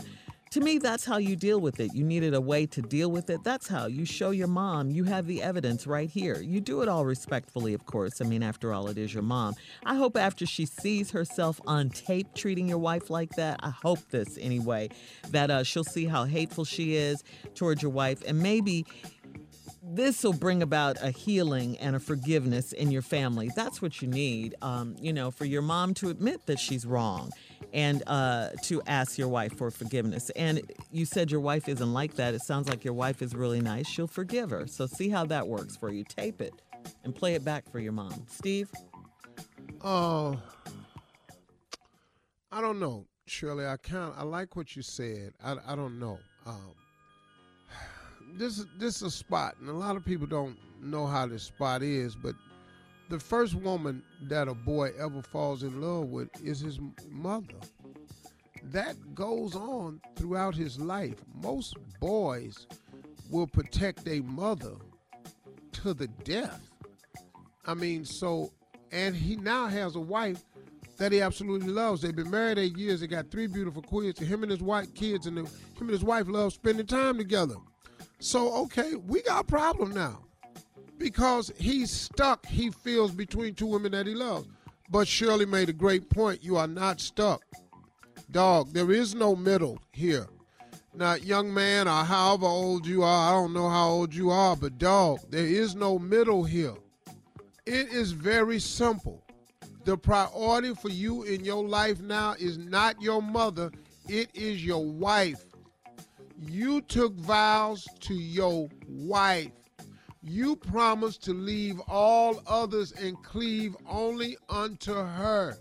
[SPEAKER 6] to me, that's how you deal with it. You needed a way to deal with it. That's how you show your mom you have the evidence right here. You do it all respectfully, of course. I mean, after all, it is your mom. I hope after she sees herself on tape treating your wife like that, I hope this anyway, that uh, she'll see how hateful she is towards your wife and maybe this will bring about a healing and a forgiveness in your family. That's what you need, um, you know, for your mom to admit that she's wrong and uh, to ask your wife for forgiveness. And you said your wife isn't like that. It sounds like your wife is really nice. She'll forgive her. So see how that works for you. Tape it and play it back for your mom. Steve?
[SPEAKER 2] Oh, I don't know, Shirley. I kind I like what you said. I, I don't know. Um, this is this is a spot, and a lot of people don't know how this spot is. But the first woman that a boy ever falls in love with is his mother. That goes on throughout his life. Most boys will protect their mother to the death. I mean, so, and he now has a wife that he absolutely loves. They've been married eight years. They got three beautiful kids. Him and his wife, kids, and the, him and his wife love spending time together. So, okay, we got a problem now because he's stuck. He feels between two women that he loves. But Shirley made a great point. You are not stuck, dog. There is no middle here. Now, young man, or however old you are, I don't know how old you are, but dog, there is no middle here. It is very simple. The priority for you in your life now is not your mother, it is your wife. You took vows to your wife. You promised to leave all others and cleave only unto her.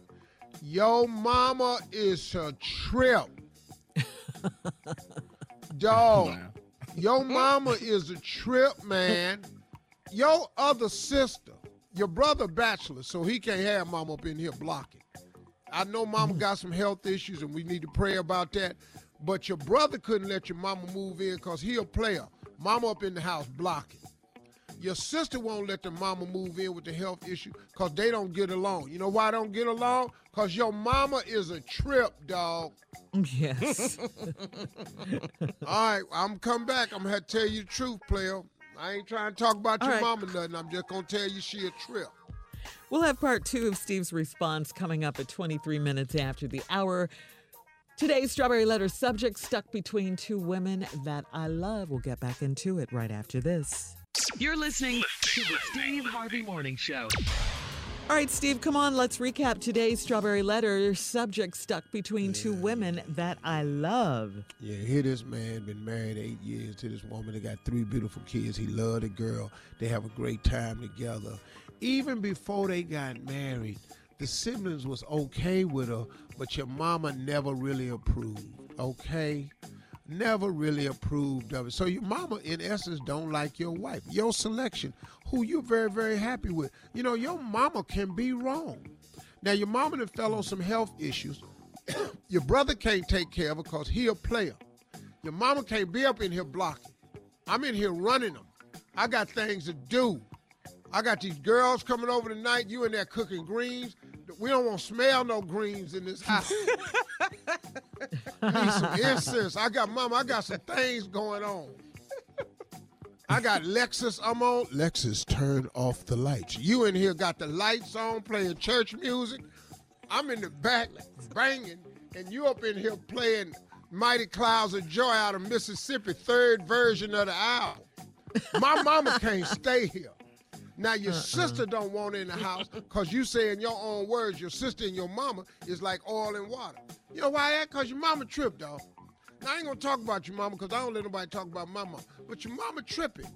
[SPEAKER 2] Your mama is a trip. Dog, your mama is a trip, man. Your other sister, your brother bachelor, so he can't have mama up in here blocking. I know mama got some health issues and we need to pray about that. But your brother couldn't let your mama move in because he a player. Mama up in the house blocking. Your sister won't let the mama move in with the health issue because they don't get along. You know why they don't get along? Because your mama is a trip, dog.
[SPEAKER 6] Yes.
[SPEAKER 2] All right, I'm come back. I'm gonna tell you the truth, player. I ain't trying to talk about
[SPEAKER 6] All
[SPEAKER 2] your
[SPEAKER 6] right.
[SPEAKER 2] mama nothing. I'm just gonna tell you she a trip.
[SPEAKER 6] We'll have part two of Steve's response coming up at 23 minutes after the hour. Today's Strawberry Letter subject stuck between two women that I love. We'll get back into it right after this.
[SPEAKER 3] You're listening to the Steve Harvey Morning Show.
[SPEAKER 6] All right, Steve, come on. Let's recap today's Strawberry Letter Your subject stuck between two women that I love.
[SPEAKER 2] Yeah, here this man been married eight years to this woman. They got three beautiful kids. He loved the girl. They have a great time together. Even before they got married, the siblings was okay with her, but your mama never really approved. Okay, never really approved of it. So your mama, in essence, don't like your wife, your selection, who you're very, very happy with. You know, your mama can be wrong. Now your mama done fell on some health issues. your brother can't take care of her because he a player. Your mama can't be up in here blocking. I'm in here running them. I got things to do. I got these girls coming over tonight. You in there cooking greens. We don't want to smell no greens in this house. Need some incense. I got mama. I got some things going on. I got Lexus. I'm on. Lexus, turn off the lights. You in here got the lights on, playing church music. I'm in the back banging, and you up in here playing Mighty Clouds of Joy out of Mississippi, third version of the album. My mama can't stay here. Now your uh-uh. sister don't want her in the house because you say in your own words, your sister and your mama is like oil and water. You know why that? Because your mama tripped, dog. Now I ain't gonna talk about your mama because I don't let nobody talk about my mama. But your mama tripping.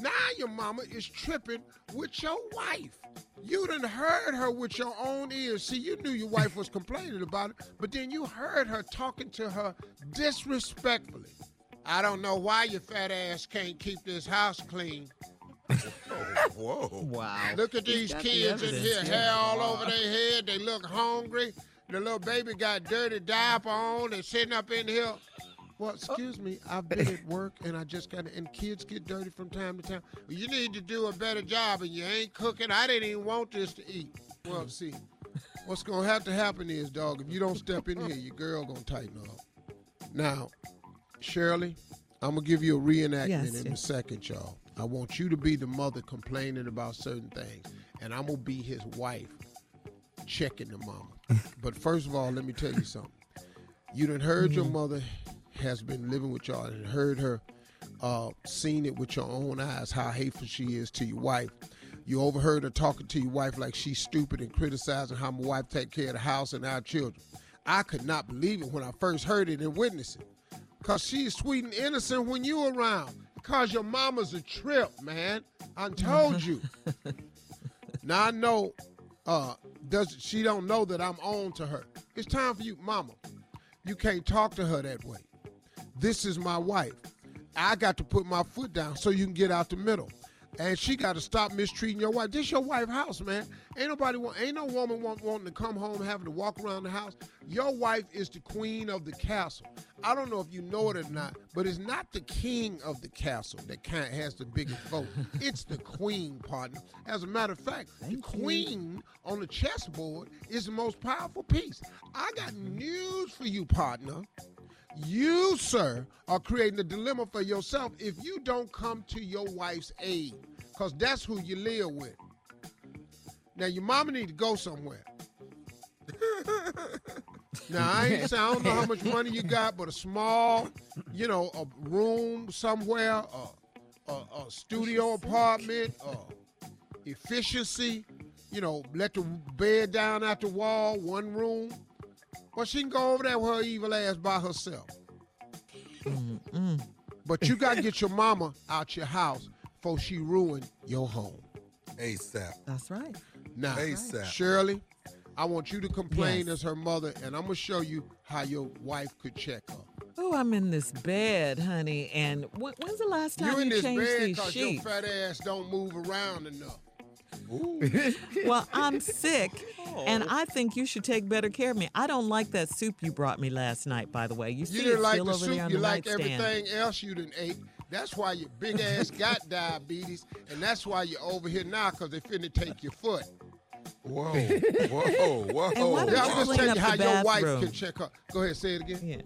[SPEAKER 2] Now your mama is tripping with your wife. You done heard her with your own ears. See, you knew your wife was complaining about it, but then you heard her talking to her disrespectfully. I don't know why your fat ass can't keep this house clean.
[SPEAKER 8] Whoa.
[SPEAKER 6] Wow.
[SPEAKER 2] Look at these
[SPEAKER 6] got the
[SPEAKER 2] kids in here, hair all over their head. They look hungry. The little baby got dirty diaper on. They sitting up in here. Well, oh. excuse me, I've been at work and I just got and kids get dirty from time to time. You need to do a better job and you ain't cooking. I didn't even want this to eat. Well, see, what's gonna have to happen is, dog, if you don't step in here, your girl gonna tighten up. Now, Shirley, I'm gonna give you a reenactment
[SPEAKER 6] Yes,
[SPEAKER 2] in a second, y'all. I want you to be the mother complaining about certain things, and I'm gonna be his wife checking the mama. but first of all, let me tell you something. You done heard your mother has been living with y'all and heard her uh, seen it with your own eyes how hateful she is to your wife. You overheard her talking to your wife like she's stupid and criticizing how my wife take care of the house and our children. I could not believe it when I first heard it and witnessed it. Cause she's sweet and innocent when you around. Cause your mama's a trip, man. I told you. now I know uh does she don't know that I'm on to her. It's time for you, mama. You can't talk to her that way. This is my wife. I got to put my foot down so you can get out the middle. And she got to stop mistreating your wife. This your wife house, man. Ain't nobody want, ain't no woman want, wanting to come home having to walk around the house. Your wife is the queen of the castle. I don't know if you know it or not, but it's not the king of the castle that kind has the biggest vote. It's the queen, partner. As a matter of fact, the queen on the chessboard is the most powerful piece. I got news for you, partner. You, sir, are creating a dilemma for yourself if you don't come to your wife's aid, because that's who you live with. Now, your mama need to go somewhere. now, I ain't saying I don't know how much money you got, but a small, you know, a room somewhere, a, a, a studio apartment, uh, efficiency, you know, let the bed down at the wall, one room. Well, she can go over there with her evil ass by herself. But you got to get your mama out your house before she ruin your home.
[SPEAKER 8] ASAP.
[SPEAKER 6] That's right.
[SPEAKER 2] Now,
[SPEAKER 8] ASAP.
[SPEAKER 2] Shirley, I want you to complain
[SPEAKER 6] Yes.
[SPEAKER 2] as her mother, and I'm going to show you how your wife could check her.
[SPEAKER 6] Oh, I'm in this bed, honey. And when's the last time You're
[SPEAKER 2] you in this
[SPEAKER 6] changed
[SPEAKER 2] bed
[SPEAKER 6] these
[SPEAKER 2] because your fat ass don't move around enough.
[SPEAKER 6] Well, I'm sick, oh. and
[SPEAKER 2] Oh.
[SPEAKER 6] I think you should take better care of me. I don't like that soup you brought me last night, by the way. You,
[SPEAKER 2] You
[SPEAKER 6] see
[SPEAKER 2] didn't
[SPEAKER 6] it
[SPEAKER 2] like
[SPEAKER 6] still
[SPEAKER 2] the
[SPEAKER 6] over there
[SPEAKER 2] soup,
[SPEAKER 6] on
[SPEAKER 2] you
[SPEAKER 6] the
[SPEAKER 2] like
[SPEAKER 6] nightstand.
[SPEAKER 2] everything else you done ate. That's why your big ass got diabetes, and that's why you're over here now because they finna take your foot.
[SPEAKER 8] Whoa, whoa, whoa.
[SPEAKER 6] And why don't
[SPEAKER 2] Yeah,
[SPEAKER 6] you
[SPEAKER 2] I'm just
[SPEAKER 6] clean
[SPEAKER 2] telling
[SPEAKER 6] up
[SPEAKER 2] you how
[SPEAKER 6] the
[SPEAKER 2] your wife
[SPEAKER 6] bathroom?
[SPEAKER 2] can check her. Go ahead, say it again.
[SPEAKER 6] Yeah.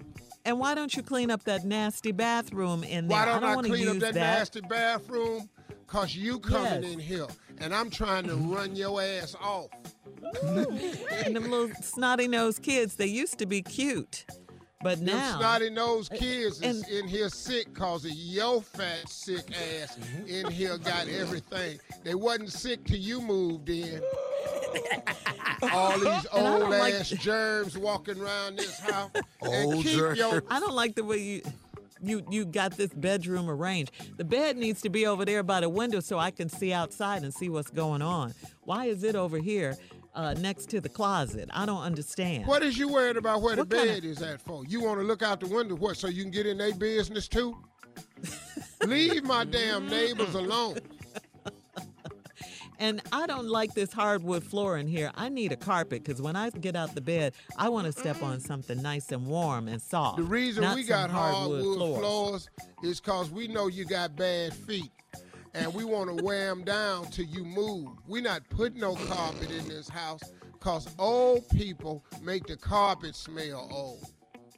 [SPEAKER 6] And why don't you clean up that nasty bathroom in there?
[SPEAKER 2] Why don't
[SPEAKER 6] I
[SPEAKER 2] I,
[SPEAKER 6] don't want to
[SPEAKER 2] clean
[SPEAKER 6] use
[SPEAKER 2] up that, nasty bathroom? Cause you coming
[SPEAKER 6] Yes.
[SPEAKER 2] in here and I'm trying to run your ass off.
[SPEAKER 6] and them little snotty nosed kids, they used to be cute. But
[SPEAKER 2] Them
[SPEAKER 6] now.
[SPEAKER 2] snotty nosed eh, kids is
[SPEAKER 6] and-
[SPEAKER 2] in here sick cause of your fat sick ass mm-hmm. in here got everything. They wasn't sick till you moved in. All these
[SPEAKER 6] And I don't
[SPEAKER 2] old
[SPEAKER 6] like-
[SPEAKER 2] ass germs walking around this house. and
[SPEAKER 8] Old
[SPEAKER 2] keep your
[SPEAKER 8] germs.
[SPEAKER 6] I don't like the way you you you got this bedroom arranged. The bed needs to be over there by the window so I can see outside and see what's going on. Why is it over here uh, next to the closet? I don't understand.
[SPEAKER 2] What is you worried about where the
[SPEAKER 6] What kinda-
[SPEAKER 2] bed is at for? You want to look out the window, what, so you can get in their business too? Leave my damn neighbors alone.
[SPEAKER 6] And I don't like this hardwood floor in here. I need a carpet because when I get out the bed, I want to step on mm-hmm. something nice and warm and soft.
[SPEAKER 2] The reason we got hardwood
[SPEAKER 6] floors.
[SPEAKER 2] floors is because we know you got bad feet. And we want to wear them down till you move. we not putting no carpet in this house because old people make the carpet smell old.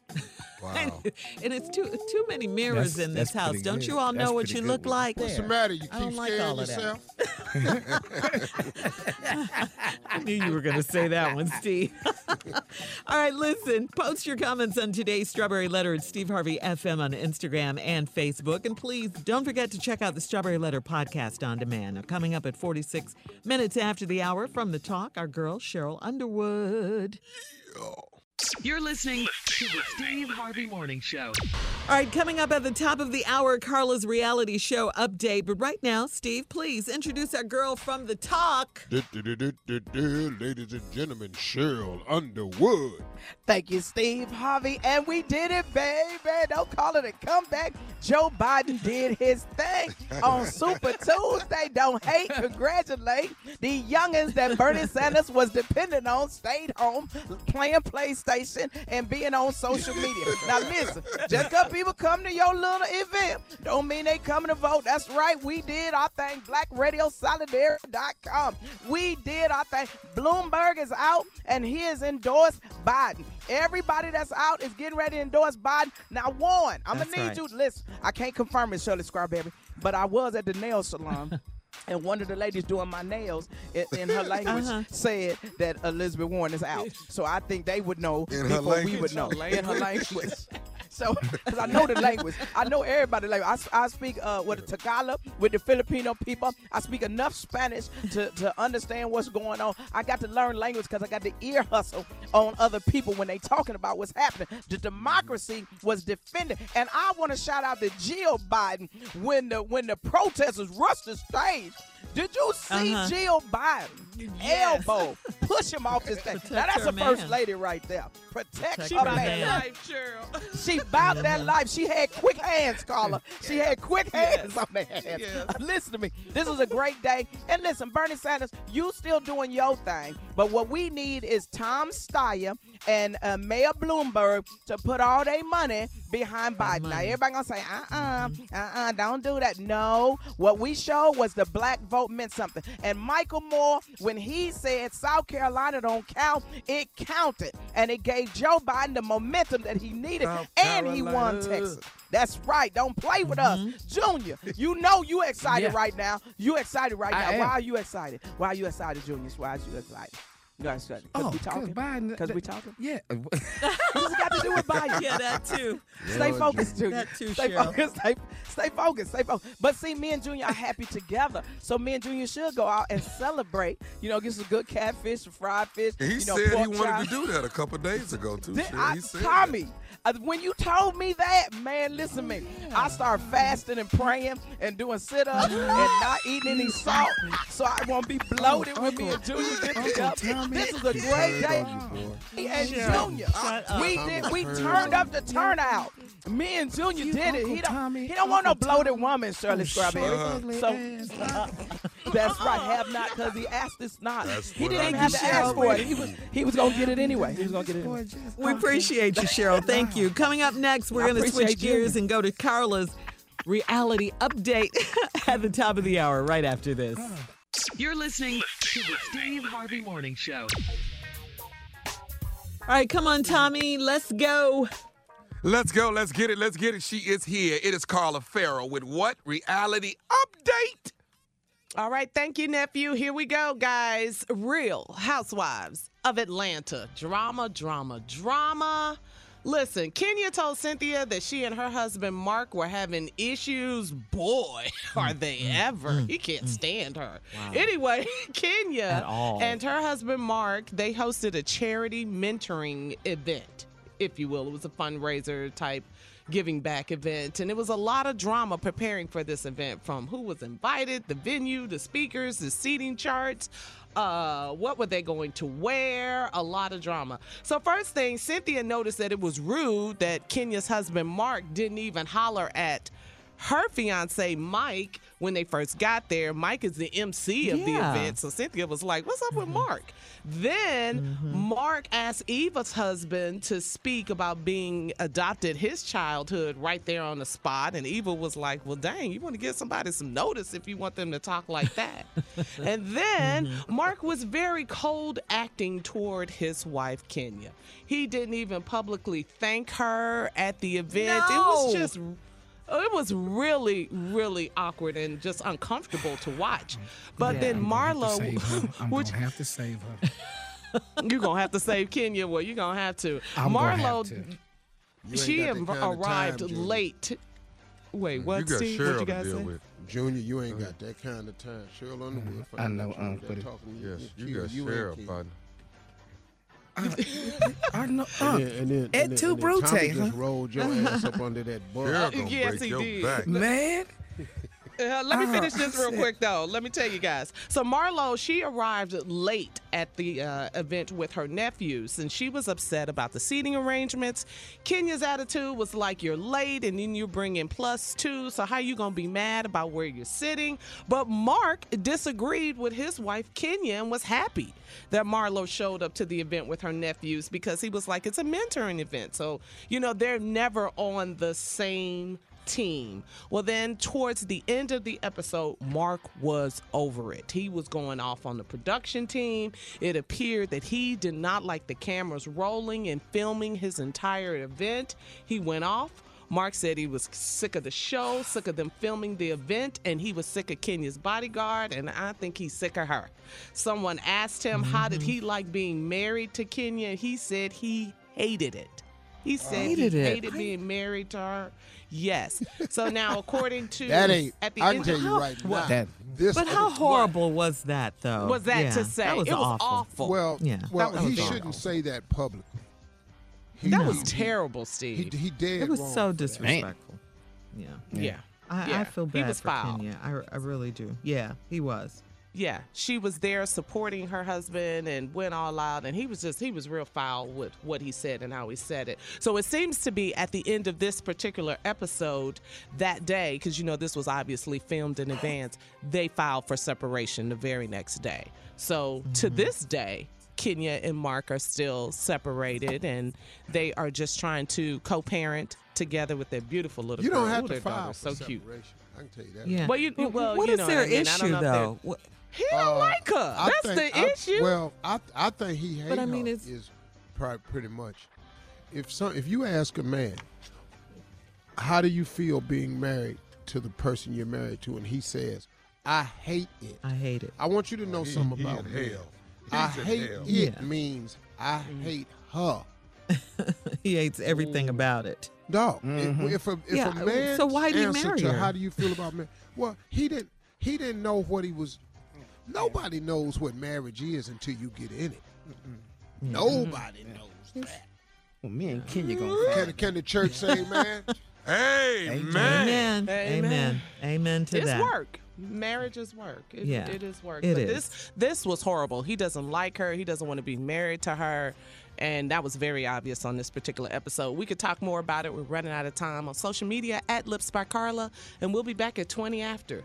[SPEAKER 8] Wow.
[SPEAKER 6] and it's too too many mirrors
[SPEAKER 14] That's-
[SPEAKER 6] in this house. Don't
[SPEAKER 14] good.
[SPEAKER 6] you all
[SPEAKER 14] That's
[SPEAKER 6] know what you
[SPEAKER 14] good
[SPEAKER 6] look like?
[SPEAKER 2] What's the matter? You
[SPEAKER 6] I
[SPEAKER 2] keep
[SPEAKER 6] don't like
[SPEAKER 2] scaring
[SPEAKER 6] all of that.
[SPEAKER 2] yourself?
[SPEAKER 6] I knew you were going to say that one, Steve. All right, listen, post your comments on today's Strawberry Letter at Steve Harvey FM on Instagram and Facebook. And please don't forget to check out the Strawberry Letter podcast on demand. Now, coming up at 46 minutes after the hour from the talk, our girl, Sheryl Underwood.
[SPEAKER 3] You're listening to the Steve Harvey Morning Show.
[SPEAKER 6] All right, coming up at the top of the hour, Carla's reality show update. But right now, Steve, please introduce our girl from the talk.
[SPEAKER 2] Ladies and gentlemen, Sheryl Underwood.
[SPEAKER 15] Thank you, Steve Harvey. And we did it, baby. Don't call it a comeback. Joe Biden did his thing on Super Tuesday. Don't hate, congratulate. The youngins that Bernie Sanders was dependent on stayed home playing PlayStation and being on social media. Now, listen, just because people come to your little event don't mean they coming to vote. That's right. We did our thing. BlackRadioSolidarity.com. We did our thing. Bloomberg is out and he has endorsed Biden. Everybody that's out is getting ready to endorse Biden. Now, Warren, I'm
[SPEAKER 6] That's
[SPEAKER 15] gonna need
[SPEAKER 6] right.
[SPEAKER 15] you. Listen, I can't confirm it, Shirley Strawberry, but I was at the nail salon. And one of the ladies doing my nails in, in her language
[SPEAKER 6] Uh-huh.
[SPEAKER 15] said that Elizabeth Warren is out. So I think they would know
[SPEAKER 8] In her
[SPEAKER 15] before we would know. In her language. So, because I know the language, I know everybody language. I speak uh, with the Tagalog, with the Filipino people. I speak enough Spanish to, to understand what's going on. I got to learn language because I got the ear hustle on other people when they talking about what's happening. The democracy was defended, and I want to shout out to Jill Biden when the when the protesters rushed the stage. Did you see
[SPEAKER 6] Uh-huh.
[SPEAKER 15] Jill Biden elbow push him off his stage?
[SPEAKER 6] Protect
[SPEAKER 15] Now that's
[SPEAKER 6] her
[SPEAKER 15] a first lady right there. Protect,
[SPEAKER 6] Protect
[SPEAKER 15] her
[SPEAKER 6] her
[SPEAKER 15] man.
[SPEAKER 6] man.
[SPEAKER 15] She about that life. She had quick hands, Carla. She had quick hands on her hands. Listen to me. This was a great day. And listen, Bernie Sanders, you still doing your thing. But what we need is Tom Steyer and uh, Mayor Bloomberg to put all their money behind Biden. Now, everybody gonna say, uh-uh, uh-uh, don't do that. No. What we showed was the black vote meant something. And Michael Moore, when he said South Carolina don't count, it counted. And it gave Joe Biden the momentum that he needed.
[SPEAKER 14] South
[SPEAKER 15] and he won Texas. That's right. Don't play with us. Mm-hmm. Junior, you know you excited
[SPEAKER 7] Yeah.
[SPEAKER 15] right now. You excited right
[SPEAKER 7] I
[SPEAKER 15] now.
[SPEAKER 7] am.
[SPEAKER 15] Why are you excited? Why are you excited, Junior? Why are you excited? You excited? Because
[SPEAKER 7] Oh,
[SPEAKER 15] we
[SPEAKER 7] 'cause
[SPEAKER 15] talking?
[SPEAKER 7] Biden-
[SPEAKER 15] Because we talking?
[SPEAKER 7] Yeah.
[SPEAKER 15] What does it got to do with Biden?
[SPEAKER 6] Yeah, that too.
[SPEAKER 15] Stay
[SPEAKER 8] Lord,
[SPEAKER 15] focused,
[SPEAKER 6] Junior.
[SPEAKER 15] Junior.
[SPEAKER 6] That too,
[SPEAKER 15] stay
[SPEAKER 6] Sheryl.
[SPEAKER 15] focused. Stay, stay focused. Stay focused. But see, me and Junior are happy together. So me and Junior should go out and celebrate. You know, get some good catfish, some fried fish.
[SPEAKER 8] He
[SPEAKER 15] you know,
[SPEAKER 8] said he wanted
[SPEAKER 15] chops.
[SPEAKER 8] to do that a couple days ago too.
[SPEAKER 15] Did I,
[SPEAKER 8] he said
[SPEAKER 15] Tommy, when you told me that, man, listen to me. I started fasting and praying and doing sit-ups and not eating any salt, so I won't be bloated when me and Junior get together. This is a great day. Me and Junior, we did. We turned up the turnout. Me and Junior did it. He don't. He don't want no bloated woman, Shirley Strawberry. So that's right. Have not, cause he asked us not. He didn't have to ask for it. He was. He was gonna get it anyway. He was gonna get it. Anyway.
[SPEAKER 6] We appreciate you, Sheryl. Thank you. Coming up next, we're going to switch
[SPEAKER 15] appreciate you.
[SPEAKER 6] gears and go to Carla's reality update at the top of the hour right after this.
[SPEAKER 3] You're listening to the Steve Harvey Morning Show.
[SPEAKER 6] All right, come on, Tommy. Let's go.
[SPEAKER 8] Let's go. Let's get it. Let's get it. She is here. It is Carla Ferrell with what? Reality update.
[SPEAKER 4] All right, thank you, nephew. Here we go, guys. Real Housewives of Atlanta. Drama, drama, drama. Listen, Kenya told Cynthia that she and her husband Mark were having issues. Boy, are they mm, mm, ever. Mm, he can't stand her.
[SPEAKER 11] Wow.
[SPEAKER 4] Anyway, Kenya and her husband Mark, they hosted a charity mentoring event, if you will. It was a fundraiser type giving back event and it was a lot of drama preparing for this event from who was invited the venue the speakers the seating charts uh what were they going to wear? A lot of drama. So first thing cynthia noticed that it was rude that kenya's husband mark didn't even holler at her fiance Mike when they first got there. Mike is the MC of the event. So Cynthia was like, What's up with mm-hmm. Mark? Then mm-hmm. Mark asked Eva's husband to speak about being adopted his childhood right there on the spot. And Eva was like, Well, dang, you want to give somebody some notice if you want them to talk like that. and then mm-hmm. Mark was very cold acting toward his wife, Kenya. He didn't even publicly thank her at the event. It was just it was really, really awkward and just uncomfortable to watch. But
[SPEAKER 7] Yeah,
[SPEAKER 4] then
[SPEAKER 7] I'm gonna have to
[SPEAKER 4] Marlo,
[SPEAKER 7] save her. I'm
[SPEAKER 4] which
[SPEAKER 7] gonna have to save her.
[SPEAKER 4] you're gonna have to save Kenya. Well, you're gonna have to.
[SPEAKER 7] I'm
[SPEAKER 4] Marlo,
[SPEAKER 7] have to.
[SPEAKER 4] She
[SPEAKER 2] got
[SPEAKER 4] am- arrived
[SPEAKER 2] time,
[SPEAKER 4] late. Wait, what,
[SPEAKER 8] you got
[SPEAKER 4] Steve? What you guys say?
[SPEAKER 8] with.
[SPEAKER 2] Junior, you ain't got that kind of time. Sheryl Underwood.
[SPEAKER 7] I know,
[SPEAKER 2] you
[SPEAKER 7] um,
[SPEAKER 2] got
[SPEAKER 7] but
[SPEAKER 2] talking
[SPEAKER 8] Yes, you
[SPEAKER 2] Q,
[SPEAKER 8] got
[SPEAKER 2] you ain't
[SPEAKER 8] Sheryl,
[SPEAKER 2] King.
[SPEAKER 8] partner.
[SPEAKER 7] I know.
[SPEAKER 2] And
[SPEAKER 7] Uh,
[SPEAKER 2] then, and then, and then,
[SPEAKER 7] tu,
[SPEAKER 2] and then Tommy
[SPEAKER 7] Brute,
[SPEAKER 2] just rolled your ass up under that bus.
[SPEAKER 8] Sheryl
[SPEAKER 4] Yes, he did.
[SPEAKER 8] back.
[SPEAKER 7] man.
[SPEAKER 4] Uh, let me
[SPEAKER 7] Uh,
[SPEAKER 4] finish this real quick, though. Let me tell you guys. So Marlo, she arrived late at the uh, event with her nephews, and she was upset about the seating arrangements. Kenya's attitude was like, "You're late, and then you bring in plus two. So how you gonna be mad about where you're sitting?" But Mark disagreed with his wife Kenya and was happy that Marlo showed up to the event with her nephews because he was like, "It's a mentoring event, so you know they're never on the same." Team. Well, then towards the end of the episode, Mark was over it. He was going off on the production team. It appeared that he did not like the cameras rolling and filming his entire event. He went off. Mark said he was sick of the show, sick of them filming the event, and he was sick of Kenya's bodyguard, and I think he's sick of her. Someone asked him how did mm-hmm. he like being married to Kenya, he said he hated it. He said
[SPEAKER 7] Hated
[SPEAKER 4] he
[SPEAKER 7] it.
[SPEAKER 4] hated being married to her. Yes. So now, according to
[SPEAKER 2] That ain't.
[SPEAKER 4] at the
[SPEAKER 2] I can
[SPEAKER 4] end
[SPEAKER 2] tell
[SPEAKER 4] of-
[SPEAKER 2] you right now.
[SPEAKER 7] That-
[SPEAKER 2] This
[SPEAKER 6] But how horrible was that, though?
[SPEAKER 4] was that
[SPEAKER 6] Yeah,
[SPEAKER 4] to say?
[SPEAKER 6] That was
[SPEAKER 4] it was
[SPEAKER 6] awful.
[SPEAKER 4] awful.
[SPEAKER 2] Well,
[SPEAKER 6] Yeah.
[SPEAKER 2] well, he
[SPEAKER 4] awful.
[SPEAKER 2] shouldn't say that publicly. He,
[SPEAKER 4] that was
[SPEAKER 2] he-
[SPEAKER 4] terrible, Steve.
[SPEAKER 2] he dead
[SPEAKER 6] It was
[SPEAKER 2] wrong
[SPEAKER 6] so disrespectful. Yeah.
[SPEAKER 4] yeah.
[SPEAKER 6] I,
[SPEAKER 4] Yeah,
[SPEAKER 6] I feel
[SPEAKER 4] he
[SPEAKER 6] bad
[SPEAKER 4] was
[SPEAKER 6] for
[SPEAKER 4] foul.
[SPEAKER 6] Kenya. I, I really do. Yeah, he was.
[SPEAKER 4] Yeah, she was there supporting her husband and went all out, and he was just he was real foul with what he said and how he said it. So it seems to be at the end of this particular episode that day, because you know this was obviously filmed in advance. They filed for separation the very next day. So to mm-hmm. this day. Kenya and Mark are still separated, and they are just trying to co-parent together with their beautiful little
[SPEAKER 2] You
[SPEAKER 4] girl.
[SPEAKER 2] don't have
[SPEAKER 4] Ooh,
[SPEAKER 2] to file
[SPEAKER 4] daughter's
[SPEAKER 2] for
[SPEAKER 4] so cute.
[SPEAKER 2] I can tell you that.
[SPEAKER 6] Yeah.
[SPEAKER 4] Well, you-
[SPEAKER 6] But
[SPEAKER 4] well,
[SPEAKER 6] what
[SPEAKER 4] you
[SPEAKER 6] is
[SPEAKER 4] know
[SPEAKER 6] their
[SPEAKER 4] what I mean.
[SPEAKER 6] Issue,
[SPEAKER 4] know if they're-
[SPEAKER 6] though? What-
[SPEAKER 4] He don't
[SPEAKER 2] Uh,
[SPEAKER 4] like her.
[SPEAKER 2] I
[SPEAKER 4] That's
[SPEAKER 2] think-
[SPEAKER 4] the
[SPEAKER 2] I-
[SPEAKER 4] issue.
[SPEAKER 2] Well, I I think he hates
[SPEAKER 6] But I mean, it's-
[SPEAKER 2] is pri- pretty much. If some if you ask a man, how do you feel being married to the person you're married to, and he says, "I hate it,"
[SPEAKER 6] I hate it.
[SPEAKER 2] I want you to know
[SPEAKER 8] He-
[SPEAKER 2] something
[SPEAKER 8] he
[SPEAKER 2] about
[SPEAKER 8] in
[SPEAKER 2] men.
[SPEAKER 8] hell.
[SPEAKER 2] I hate
[SPEAKER 8] hell.
[SPEAKER 2] it
[SPEAKER 6] Yeah.
[SPEAKER 2] means I hate her.
[SPEAKER 6] he hates everything about it.
[SPEAKER 2] Dog.
[SPEAKER 7] Mhm.
[SPEAKER 2] If a if
[SPEAKER 6] Yeah,
[SPEAKER 2] a man
[SPEAKER 6] so why'd he
[SPEAKER 2] answer
[SPEAKER 6] marry
[SPEAKER 2] to
[SPEAKER 6] her?
[SPEAKER 2] how do you feel about marriage? Well, he didn't he didn't know what he was. Nobody knows what marriage is until you get in it. Nobody knows that.
[SPEAKER 7] Well, me and Kenya gonna
[SPEAKER 2] Can, can the church say, man?
[SPEAKER 8] Hey.
[SPEAKER 6] Amen.
[SPEAKER 4] Amen.
[SPEAKER 6] Amen. Amen to
[SPEAKER 4] it's
[SPEAKER 6] that.
[SPEAKER 4] work. Marriage is work. It,
[SPEAKER 6] Yeah,
[SPEAKER 4] it is work.
[SPEAKER 6] it
[SPEAKER 4] but
[SPEAKER 6] is.
[SPEAKER 4] this this was horrible. He doesn't like her. He doesn't want to be married to her. And that was very obvious on this particular episode. We could talk more about it. We're running out of time on social media at Lips by Carla, and we'll be back at 20 after.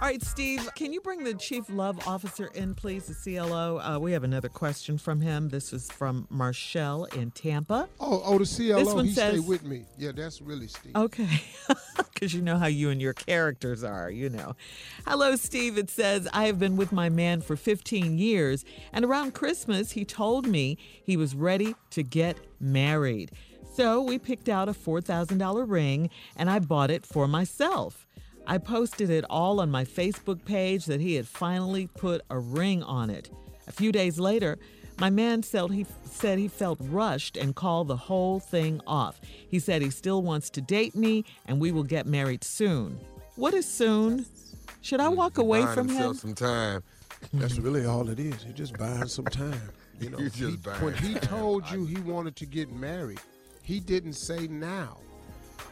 [SPEAKER 6] All right, Steve, can you bring the Chief Love Officer in, please, the CLO? Uh, we have another question from him. This is from Marshall in Tampa.
[SPEAKER 2] Oh, oh, the CLO,
[SPEAKER 6] This one
[SPEAKER 2] he
[SPEAKER 6] says-
[SPEAKER 2] stay with me. Yeah, that's really Steve.
[SPEAKER 6] Okay. Because you know how you and your characters are, you know. Hello, Steve. It says, I have been with my man for 15 years, and around Christmas, he told me he was ready to get married. So we picked out a $4,000 ring, and I bought it for myself. I posted it all on my Facebook page that he had finally put a ring on it. A few days later, my man said he said he felt rushed and called the whole thing off. He said he still wants to date me and we will get married soon. What is soon? Should I walk away
[SPEAKER 8] Buying
[SPEAKER 6] from him?
[SPEAKER 8] himself some time.
[SPEAKER 2] That's really all it is. You're just buying some time. You know,
[SPEAKER 8] You're just
[SPEAKER 2] he-
[SPEAKER 8] buying
[SPEAKER 2] when he told you he wanted to get married, he didn't say now.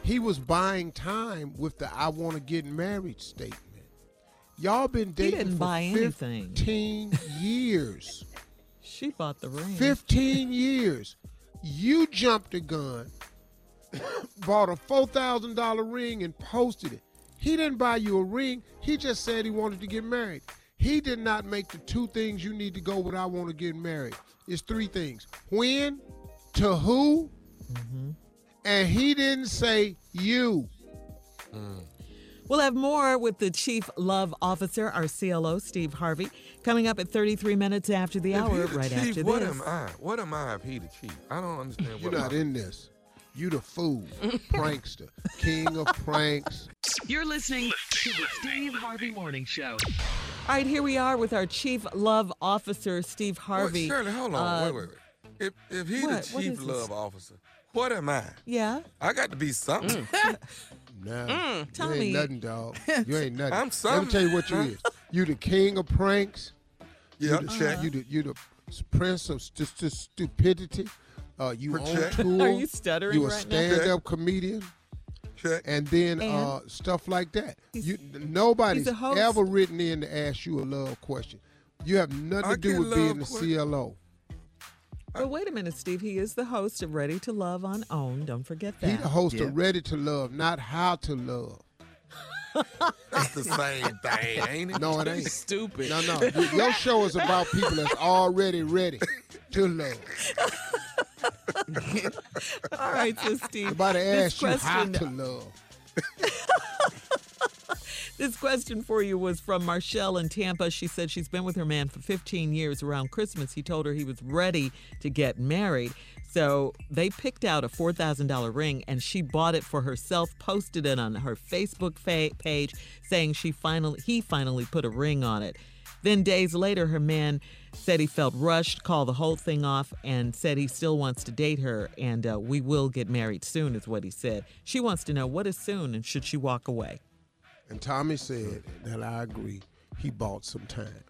[SPEAKER 2] He was buying time with the "I want to get married" statement. Y'all been dating for
[SPEAKER 6] buy anything.
[SPEAKER 2] 15 years.
[SPEAKER 6] She bought the ring.
[SPEAKER 2] 15 years. You jumped the gun, bought a $4,000 ring and posted it. He didn't buy you a ring. He just said he wanted to get married. He did not make the two things you need to go with I want to get married. It's three things. When, to who, mm-hmm. And he didn't say you.
[SPEAKER 6] We'll have more with the Chief Love Officer, our CLO, Steve Harvey, coming up at 33 minutes after the
[SPEAKER 8] If
[SPEAKER 6] hour,
[SPEAKER 8] the
[SPEAKER 6] right
[SPEAKER 8] chief,
[SPEAKER 6] after
[SPEAKER 8] what
[SPEAKER 6] this.
[SPEAKER 8] am I? What am I if he the chief? I don't understand
[SPEAKER 2] You're
[SPEAKER 8] what
[SPEAKER 2] not
[SPEAKER 8] am
[SPEAKER 2] in this. You the fool, prankster, king of pranks.
[SPEAKER 3] You're listening to the Steve Harvey Morning Show.
[SPEAKER 6] All right, here we are with our Chief Love Officer, Steve Harvey.
[SPEAKER 8] Wait, Shirley, hold on.
[SPEAKER 6] Uh,
[SPEAKER 8] wait, wait, wait. If if he
[SPEAKER 6] what?
[SPEAKER 8] the chief
[SPEAKER 6] is this?
[SPEAKER 8] love officer, what am I?
[SPEAKER 6] Yeah.
[SPEAKER 8] I got to be something.
[SPEAKER 2] Nah,
[SPEAKER 6] Mm,
[SPEAKER 2] you
[SPEAKER 6] Tommy.
[SPEAKER 2] ain't nothing, dog. You ain't nothing.
[SPEAKER 8] I'm something.
[SPEAKER 2] Let me tell you what you
[SPEAKER 8] Huh?
[SPEAKER 2] is. You the king of pranks.
[SPEAKER 8] Yeah,
[SPEAKER 2] you the,
[SPEAKER 8] check.
[SPEAKER 2] You the you the prince of stu- stu- stupidity. Uh, you
[SPEAKER 8] For
[SPEAKER 2] on
[SPEAKER 8] check.
[SPEAKER 2] tour.
[SPEAKER 6] Are you stuttering
[SPEAKER 2] You a
[SPEAKER 6] right now?
[SPEAKER 2] stand-up comedian.
[SPEAKER 8] Check.
[SPEAKER 2] And then
[SPEAKER 6] And?
[SPEAKER 2] uh, stuff like that.
[SPEAKER 6] He's-
[SPEAKER 2] You, nobody's
[SPEAKER 6] he's a host.
[SPEAKER 2] ever written in to ask you a love question. You have nothing
[SPEAKER 8] I
[SPEAKER 2] to do with being the
[SPEAKER 8] love
[SPEAKER 2] CLO.
[SPEAKER 6] But wait a minute, Steve. He is the host of Ready to Love on OWN. Don't forget that.
[SPEAKER 2] He's the host
[SPEAKER 7] Yeah.
[SPEAKER 2] of Ready to Love, not How to Love.
[SPEAKER 8] It's the same thing, ain't it?
[SPEAKER 2] No, it ain't.
[SPEAKER 7] Stupid.
[SPEAKER 2] No, no. Your show is about people that's already ready to love.
[SPEAKER 6] All right, so Steve.
[SPEAKER 2] Nobody
[SPEAKER 6] this
[SPEAKER 2] asked you how
[SPEAKER 6] question-
[SPEAKER 2] to love.
[SPEAKER 6] This question for you was from Marshall in Tampa. She said she's been with her man for 15 years. Around Christmas, he told her he was ready to get married. So they picked out a $4,000 ring and she bought it for herself, posted it on her Facebook fa- page saying she finally he finally put a ring on it. Then days later her man said he felt rushed, called the whole thing off and said he still wants to date her and uh, we will get married soon is what he said. She wants to know what is soon and should she walk away?
[SPEAKER 2] And Tommy said that I agree. He bought some time.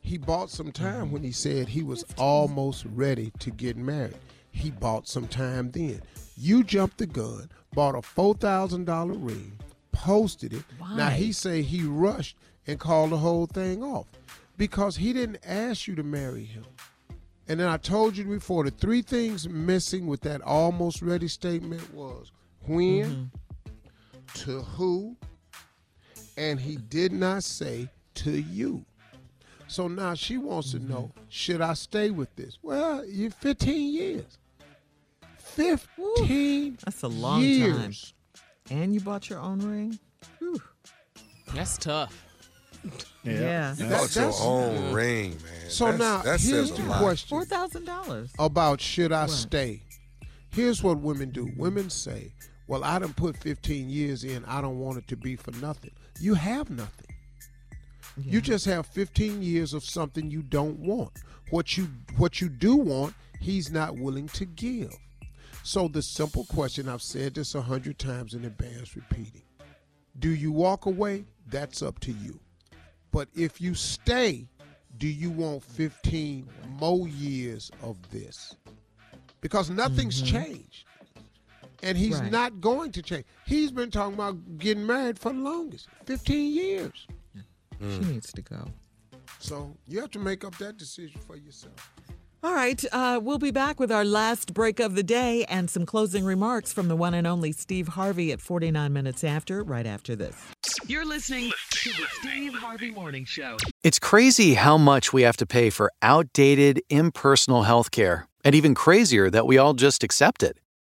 [SPEAKER 2] He bought some time when he said he was almost ready to get married. He bought some time then. You jumped the gun, bought a four thousand dollar ring, posted it.
[SPEAKER 6] Why?
[SPEAKER 2] Now he say he rushed and called the whole thing off because he didn't ask you to marry him. And then I told you before the three things missing with that almost ready statement was when, mm-hmm. to who, and he did not say to you. So now she wants to know, mm-hmm. should I stay with this? Well, you're 15 years. 15
[SPEAKER 6] That's a long
[SPEAKER 2] years.
[SPEAKER 6] time. And you bought your own ring?
[SPEAKER 7] That's tough.
[SPEAKER 6] Yeah.
[SPEAKER 8] You bought your own ring, man.
[SPEAKER 2] So
[SPEAKER 8] That's-
[SPEAKER 2] now
[SPEAKER 8] that
[SPEAKER 2] here's the
[SPEAKER 8] lot.
[SPEAKER 2] question
[SPEAKER 6] Four thousand dollars.
[SPEAKER 2] about should I stay. Here's what women do. Women say, "Well, I done put 15 years in. I don't want it to be for nothing." You have nothing. You just have 15 years of something you don't want. What you what you do want, he's not willing to give. So the simple question I've said this a hundred times and it bears repeating. Do you walk away? That's up to you. But if you stay, do you want 15 more years of this? Because nothing's mm-hmm. changed. And he's
[SPEAKER 6] Right.
[SPEAKER 2] not going to change. He's been talking about getting married for the longest 15 years.
[SPEAKER 6] She needs to go.
[SPEAKER 2] So you have to make up that decision for yourself.
[SPEAKER 6] All right, uh, we'll be back with our last break of the day and some closing remarks from the one and only Steve Harvey at 49 minutes after, right after this.
[SPEAKER 3] You're listening to the Steve Harvey Morning Show.
[SPEAKER 18] It's crazy how much we have to pay for outdated, impersonal healthcare, and even crazier that we all just accept it.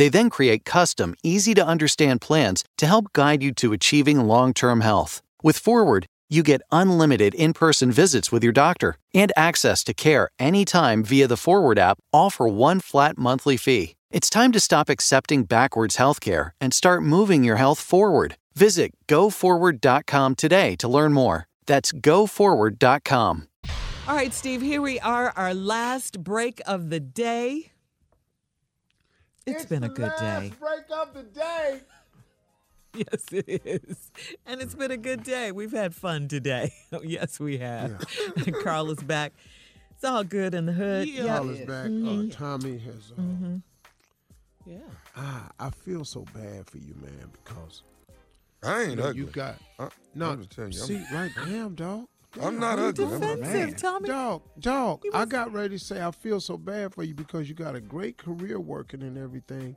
[SPEAKER 18] They then create custom, easy to understand plans to help guide you to achieving long term health. With Forward, you get unlimited in person visits with your doctor and access to care anytime via the Forward app, all for one flat monthly fee. It's time to stop accepting backwards healthcare and start moving your health forward. Visit goforward.com today to learn more. That's goforward.com.
[SPEAKER 6] All right, Steve, here we are, our last break of the day. It's been a good day.
[SPEAKER 2] Break up the day.
[SPEAKER 6] Yes, it is. And it's been a good day. We've had fun today. yes, we have. And Carl is back. It's all good in the hood.
[SPEAKER 2] Yeah.
[SPEAKER 6] Yep.
[SPEAKER 2] Carl is back.
[SPEAKER 6] Mhm.
[SPEAKER 2] Uh, Tommy has. Uh,
[SPEAKER 6] Mhm.
[SPEAKER 7] Yeah.
[SPEAKER 2] Ah, I feel so bad for you, man, because
[SPEAKER 8] I ain't
[SPEAKER 2] you, know,
[SPEAKER 8] ugly.
[SPEAKER 2] you got
[SPEAKER 8] I-
[SPEAKER 2] no.
[SPEAKER 8] I'm just telling you, I'm-
[SPEAKER 2] see, right, damn, dog.
[SPEAKER 8] I'm not ugly. I'm a
[SPEAKER 6] Defensive,
[SPEAKER 8] man.
[SPEAKER 6] Tommy.
[SPEAKER 2] Dog, dog. I got ready to say I feel so bad for you because you got a great career working and everything.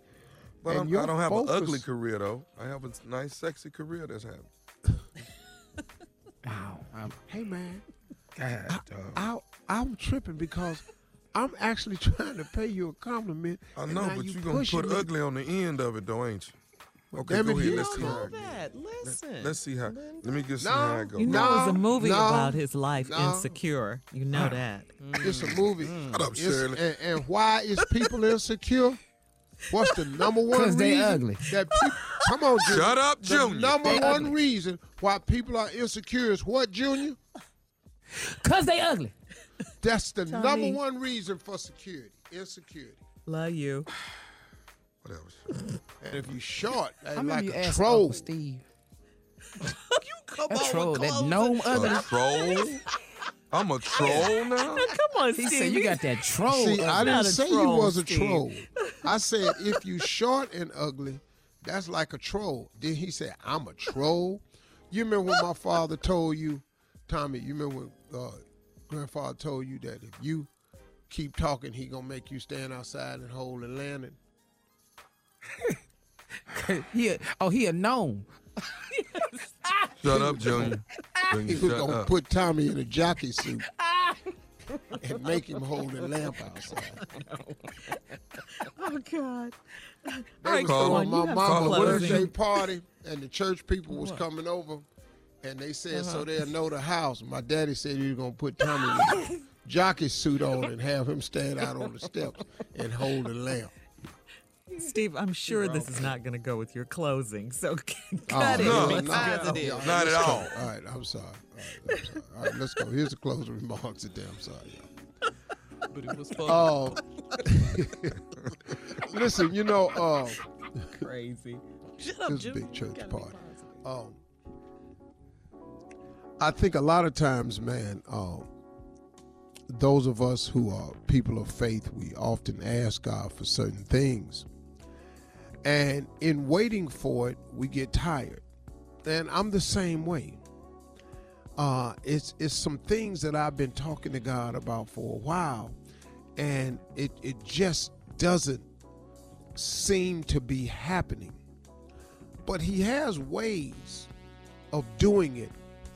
[SPEAKER 8] But
[SPEAKER 2] and
[SPEAKER 8] I'm,
[SPEAKER 2] your
[SPEAKER 8] I don't have an ugly career though. I have a nice, sexy career that's happening. Wow.
[SPEAKER 2] Hey, man.
[SPEAKER 7] God,
[SPEAKER 2] I, I, I'm tripping because I'm actually trying to pay you a compliment.
[SPEAKER 8] I know, but
[SPEAKER 2] you
[SPEAKER 8] you gonna put
[SPEAKER 2] me.
[SPEAKER 8] ugly on the end of it, though, ain't you? Okay,
[SPEAKER 2] damn
[SPEAKER 8] go
[SPEAKER 2] it,
[SPEAKER 8] ahead. Let's
[SPEAKER 2] don't
[SPEAKER 8] see
[SPEAKER 2] know
[SPEAKER 8] how.
[SPEAKER 6] that. Listen.
[SPEAKER 8] Let's see how. Let me get see
[SPEAKER 2] No,
[SPEAKER 8] how it goes.
[SPEAKER 6] You know, it was a movie
[SPEAKER 2] no,
[SPEAKER 6] about his life,
[SPEAKER 2] no.
[SPEAKER 6] Insecure. You know mm. that. Mm.
[SPEAKER 2] It's a movie. Mm.
[SPEAKER 8] Shut up, Shirley.
[SPEAKER 2] and, and why is people insecure? What's the number one
[SPEAKER 7] 'Cause they
[SPEAKER 2] reason
[SPEAKER 7] ugly.
[SPEAKER 2] that people come on, Junior.
[SPEAKER 8] Shut up, Junior.
[SPEAKER 2] the number
[SPEAKER 7] They
[SPEAKER 2] one
[SPEAKER 7] ugly.
[SPEAKER 2] reason why people are insecure is what, Junior?
[SPEAKER 7] Cause they ugly.
[SPEAKER 2] That's the
[SPEAKER 6] Tommy.
[SPEAKER 2] number one reason for security. Insecurity.
[SPEAKER 6] Love you.
[SPEAKER 8] Whatever.
[SPEAKER 2] And if you short,
[SPEAKER 7] I
[SPEAKER 2] that's
[SPEAKER 7] remember
[SPEAKER 2] like
[SPEAKER 7] you
[SPEAKER 2] a
[SPEAKER 7] asked
[SPEAKER 2] troll.
[SPEAKER 7] Uncle Steve.
[SPEAKER 6] Come
[SPEAKER 7] That
[SPEAKER 6] on,
[SPEAKER 7] troll,
[SPEAKER 6] with
[SPEAKER 7] that
[SPEAKER 6] clothes.
[SPEAKER 7] gnome
[SPEAKER 8] A troll? I'm a troll now.
[SPEAKER 6] Come on,
[SPEAKER 7] He
[SPEAKER 6] Steve.
[SPEAKER 7] said you got that troll.
[SPEAKER 2] See, I didn't
[SPEAKER 6] not a
[SPEAKER 2] say you
[SPEAKER 6] troll,
[SPEAKER 2] was a
[SPEAKER 6] Steve.
[SPEAKER 2] troll. I said if you short and ugly, that's like a troll. Then he said, I'm a troll. You remember when my father told you, Tommy, you remember when uh, grandfather told you that if you keep talking, he gonna make you stand outside and hold the lantern?
[SPEAKER 7] he a, oh, he a gnome.
[SPEAKER 8] Shut up, Junior. Junior,
[SPEAKER 2] He was
[SPEAKER 8] shut
[SPEAKER 2] gonna
[SPEAKER 8] up.
[SPEAKER 2] put Tommy in a jockey suit and make him hold the lamp outside.
[SPEAKER 6] Oh, God.
[SPEAKER 2] They
[SPEAKER 6] All right,
[SPEAKER 2] was
[SPEAKER 8] Call
[SPEAKER 2] throwing
[SPEAKER 8] him.
[SPEAKER 2] my
[SPEAKER 6] you have
[SPEAKER 2] mama
[SPEAKER 6] some
[SPEAKER 2] birthday party, and the church people was coming over, and they said
[SPEAKER 6] Uh-huh.
[SPEAKER 2] so they'll know the house. My daddy said he was gonna put Tommy in a jockey suit on and have him stand out on the steps and hold the lamp.
[SPEAKER 6] Steve, I'm sure this is not going to go with your closing, so cut
[SPEAKER 2] Oh,
[SPEAKER 6] it.
[SPEAKER 8] no,
[SPEAKER 6] Be
[SPEAKER 8] no,
[SPEAKER 6] positive.
[SPEAKER 8] Not
[SPEAKER 2] let's
[SPEAKER 8] at all.
[SPEAKER 2] All right, I'm sorry. All right, I'm sorry. All right, let's go. Here's the closing remarks today. I'm sorry, y'all.
[SPEAKER 7] But it was fun.
[SPEAKER 2] Oh, listen, you know, uh,
[SPEAKER 6] Crazy. Shut up,
[SPEAKER 2] this
[SPEAKER 6] Jim.
[SPEAKER 2] big church party.
[SPEAKER 6] positive.
[SPEAKER 2] Um, I think a lot of times, man, uh, those of us who are people of faith, we often ask God for certain things. And in waiting for it, we get tired. And I'm the same way. Uh, it's it's some things that I've been talking to God about for a while, and it it just doesn't seem to be happening. But He has ways of doing it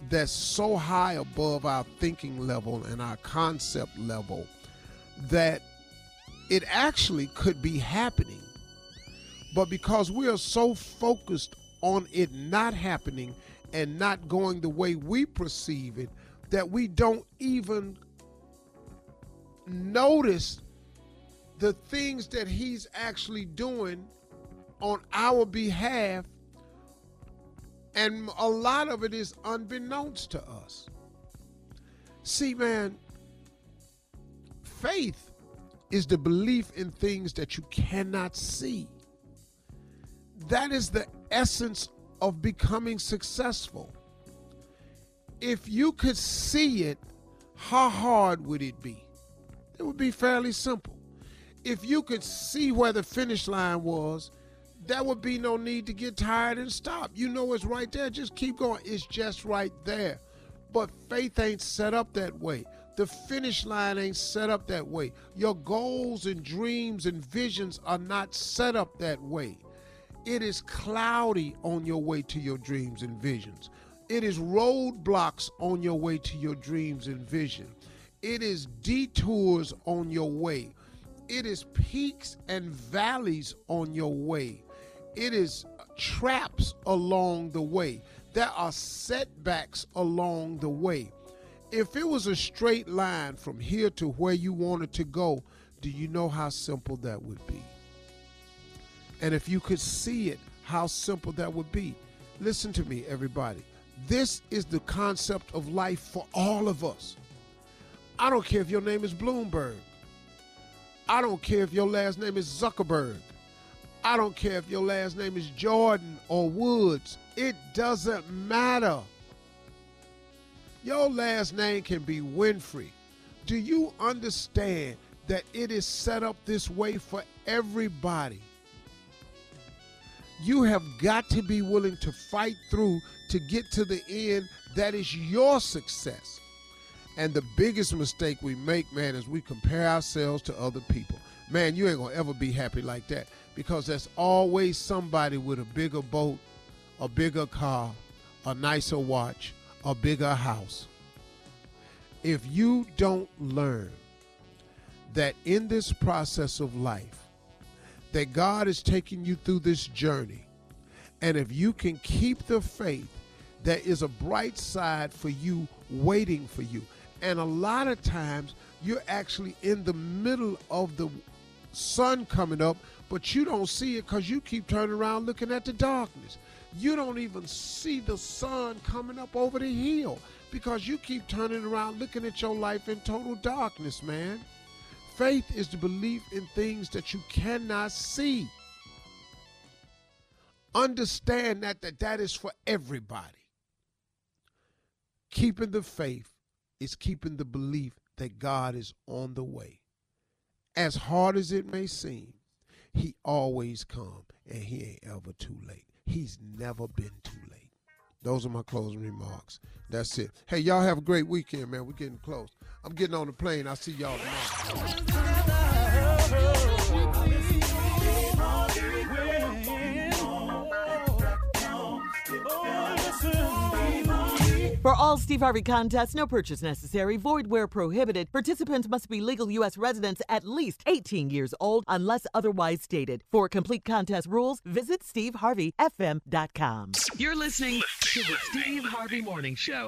[SPEAKER 2] that's so high above our thinking level and our concept level that it actually could be happening. But because we are so focused on it not happening and not going the way we perceive it, that we don't even notice the things that he's actually doing on our behalf. And a lot of it is unbeknownst to us. See, man, faith is the belief in things that you cannot see. That is the essence of becoming successful. If you could see it, how hard would it be? It would be fairly simple. If you could see where the finish line was, there would be no need to get tired and stop. You know it's right there. Just keep going. It's just right there. But faith ain't set up that way. The finish line ain't set up that way. Your goals and dreams and visions are not set up that way. It is cloudy on your way to your dreams and visions. It is roadblocks on your way to your dreams and vision. It is detours on your way. It is peaks and valleys on your way. It is traps along the way. There are setbacks along the way. If it was a straight line from here to where you wanted to go, do you know how simple that would be? And if you could see it, how simple that would be. Listen to me, everybody. This is the concept of life for all of us. I don't care if your name is Bloomberg. I don't care if your last name is Zuckerberg. I don't care if your last name is Jordan or Woods. It doesn't matter. Your last name can be Winfrey. Do you understand that it is set up this way for everybody? You have got to be willing to fight through to get to the end that is your success. And the biggest mistake we make, man, is we compare ourselves to other people. Man, you ain't gonna ever be happy like that because there's always somebody with a bigger boat, a bigger car, a nicer watch, a bigger house. If you don't learn that in this process of life, that God is taking you through this journey, and if you can keep the faith, there is a bright side for you waiting for you. And a lot of times you're actually in the middle of the sun coming up, but you don't see it because you keep turning around looking at the darkness. You don't even see the sun coming up over the hill because you keep turning around looking at your life in total darkness, man. Faith is the belief in things that you cannot see. Understand that that, that is for everybody. Keeping the faith is keeping the belief that God is on the way. As hard as it may seem, he always come and he ain't ever too late. He's never been too late. Those are my closing remarks. That's it. Hey, y'all have a great weekend, man. We're getting close. I'm getting on the plane. I'll see y'all tomorrow.
[SPEAKER 6] For all Steve Harvey contests, no purchase necessary, void where prohibited. Participants must be legal U.S. residents at least 18 years old unless otherwise stated. For complete contest rules, visit SteveHarveyFM.com.
[SPEAKER 3] You're listening to the Steve Harvey Morning Show.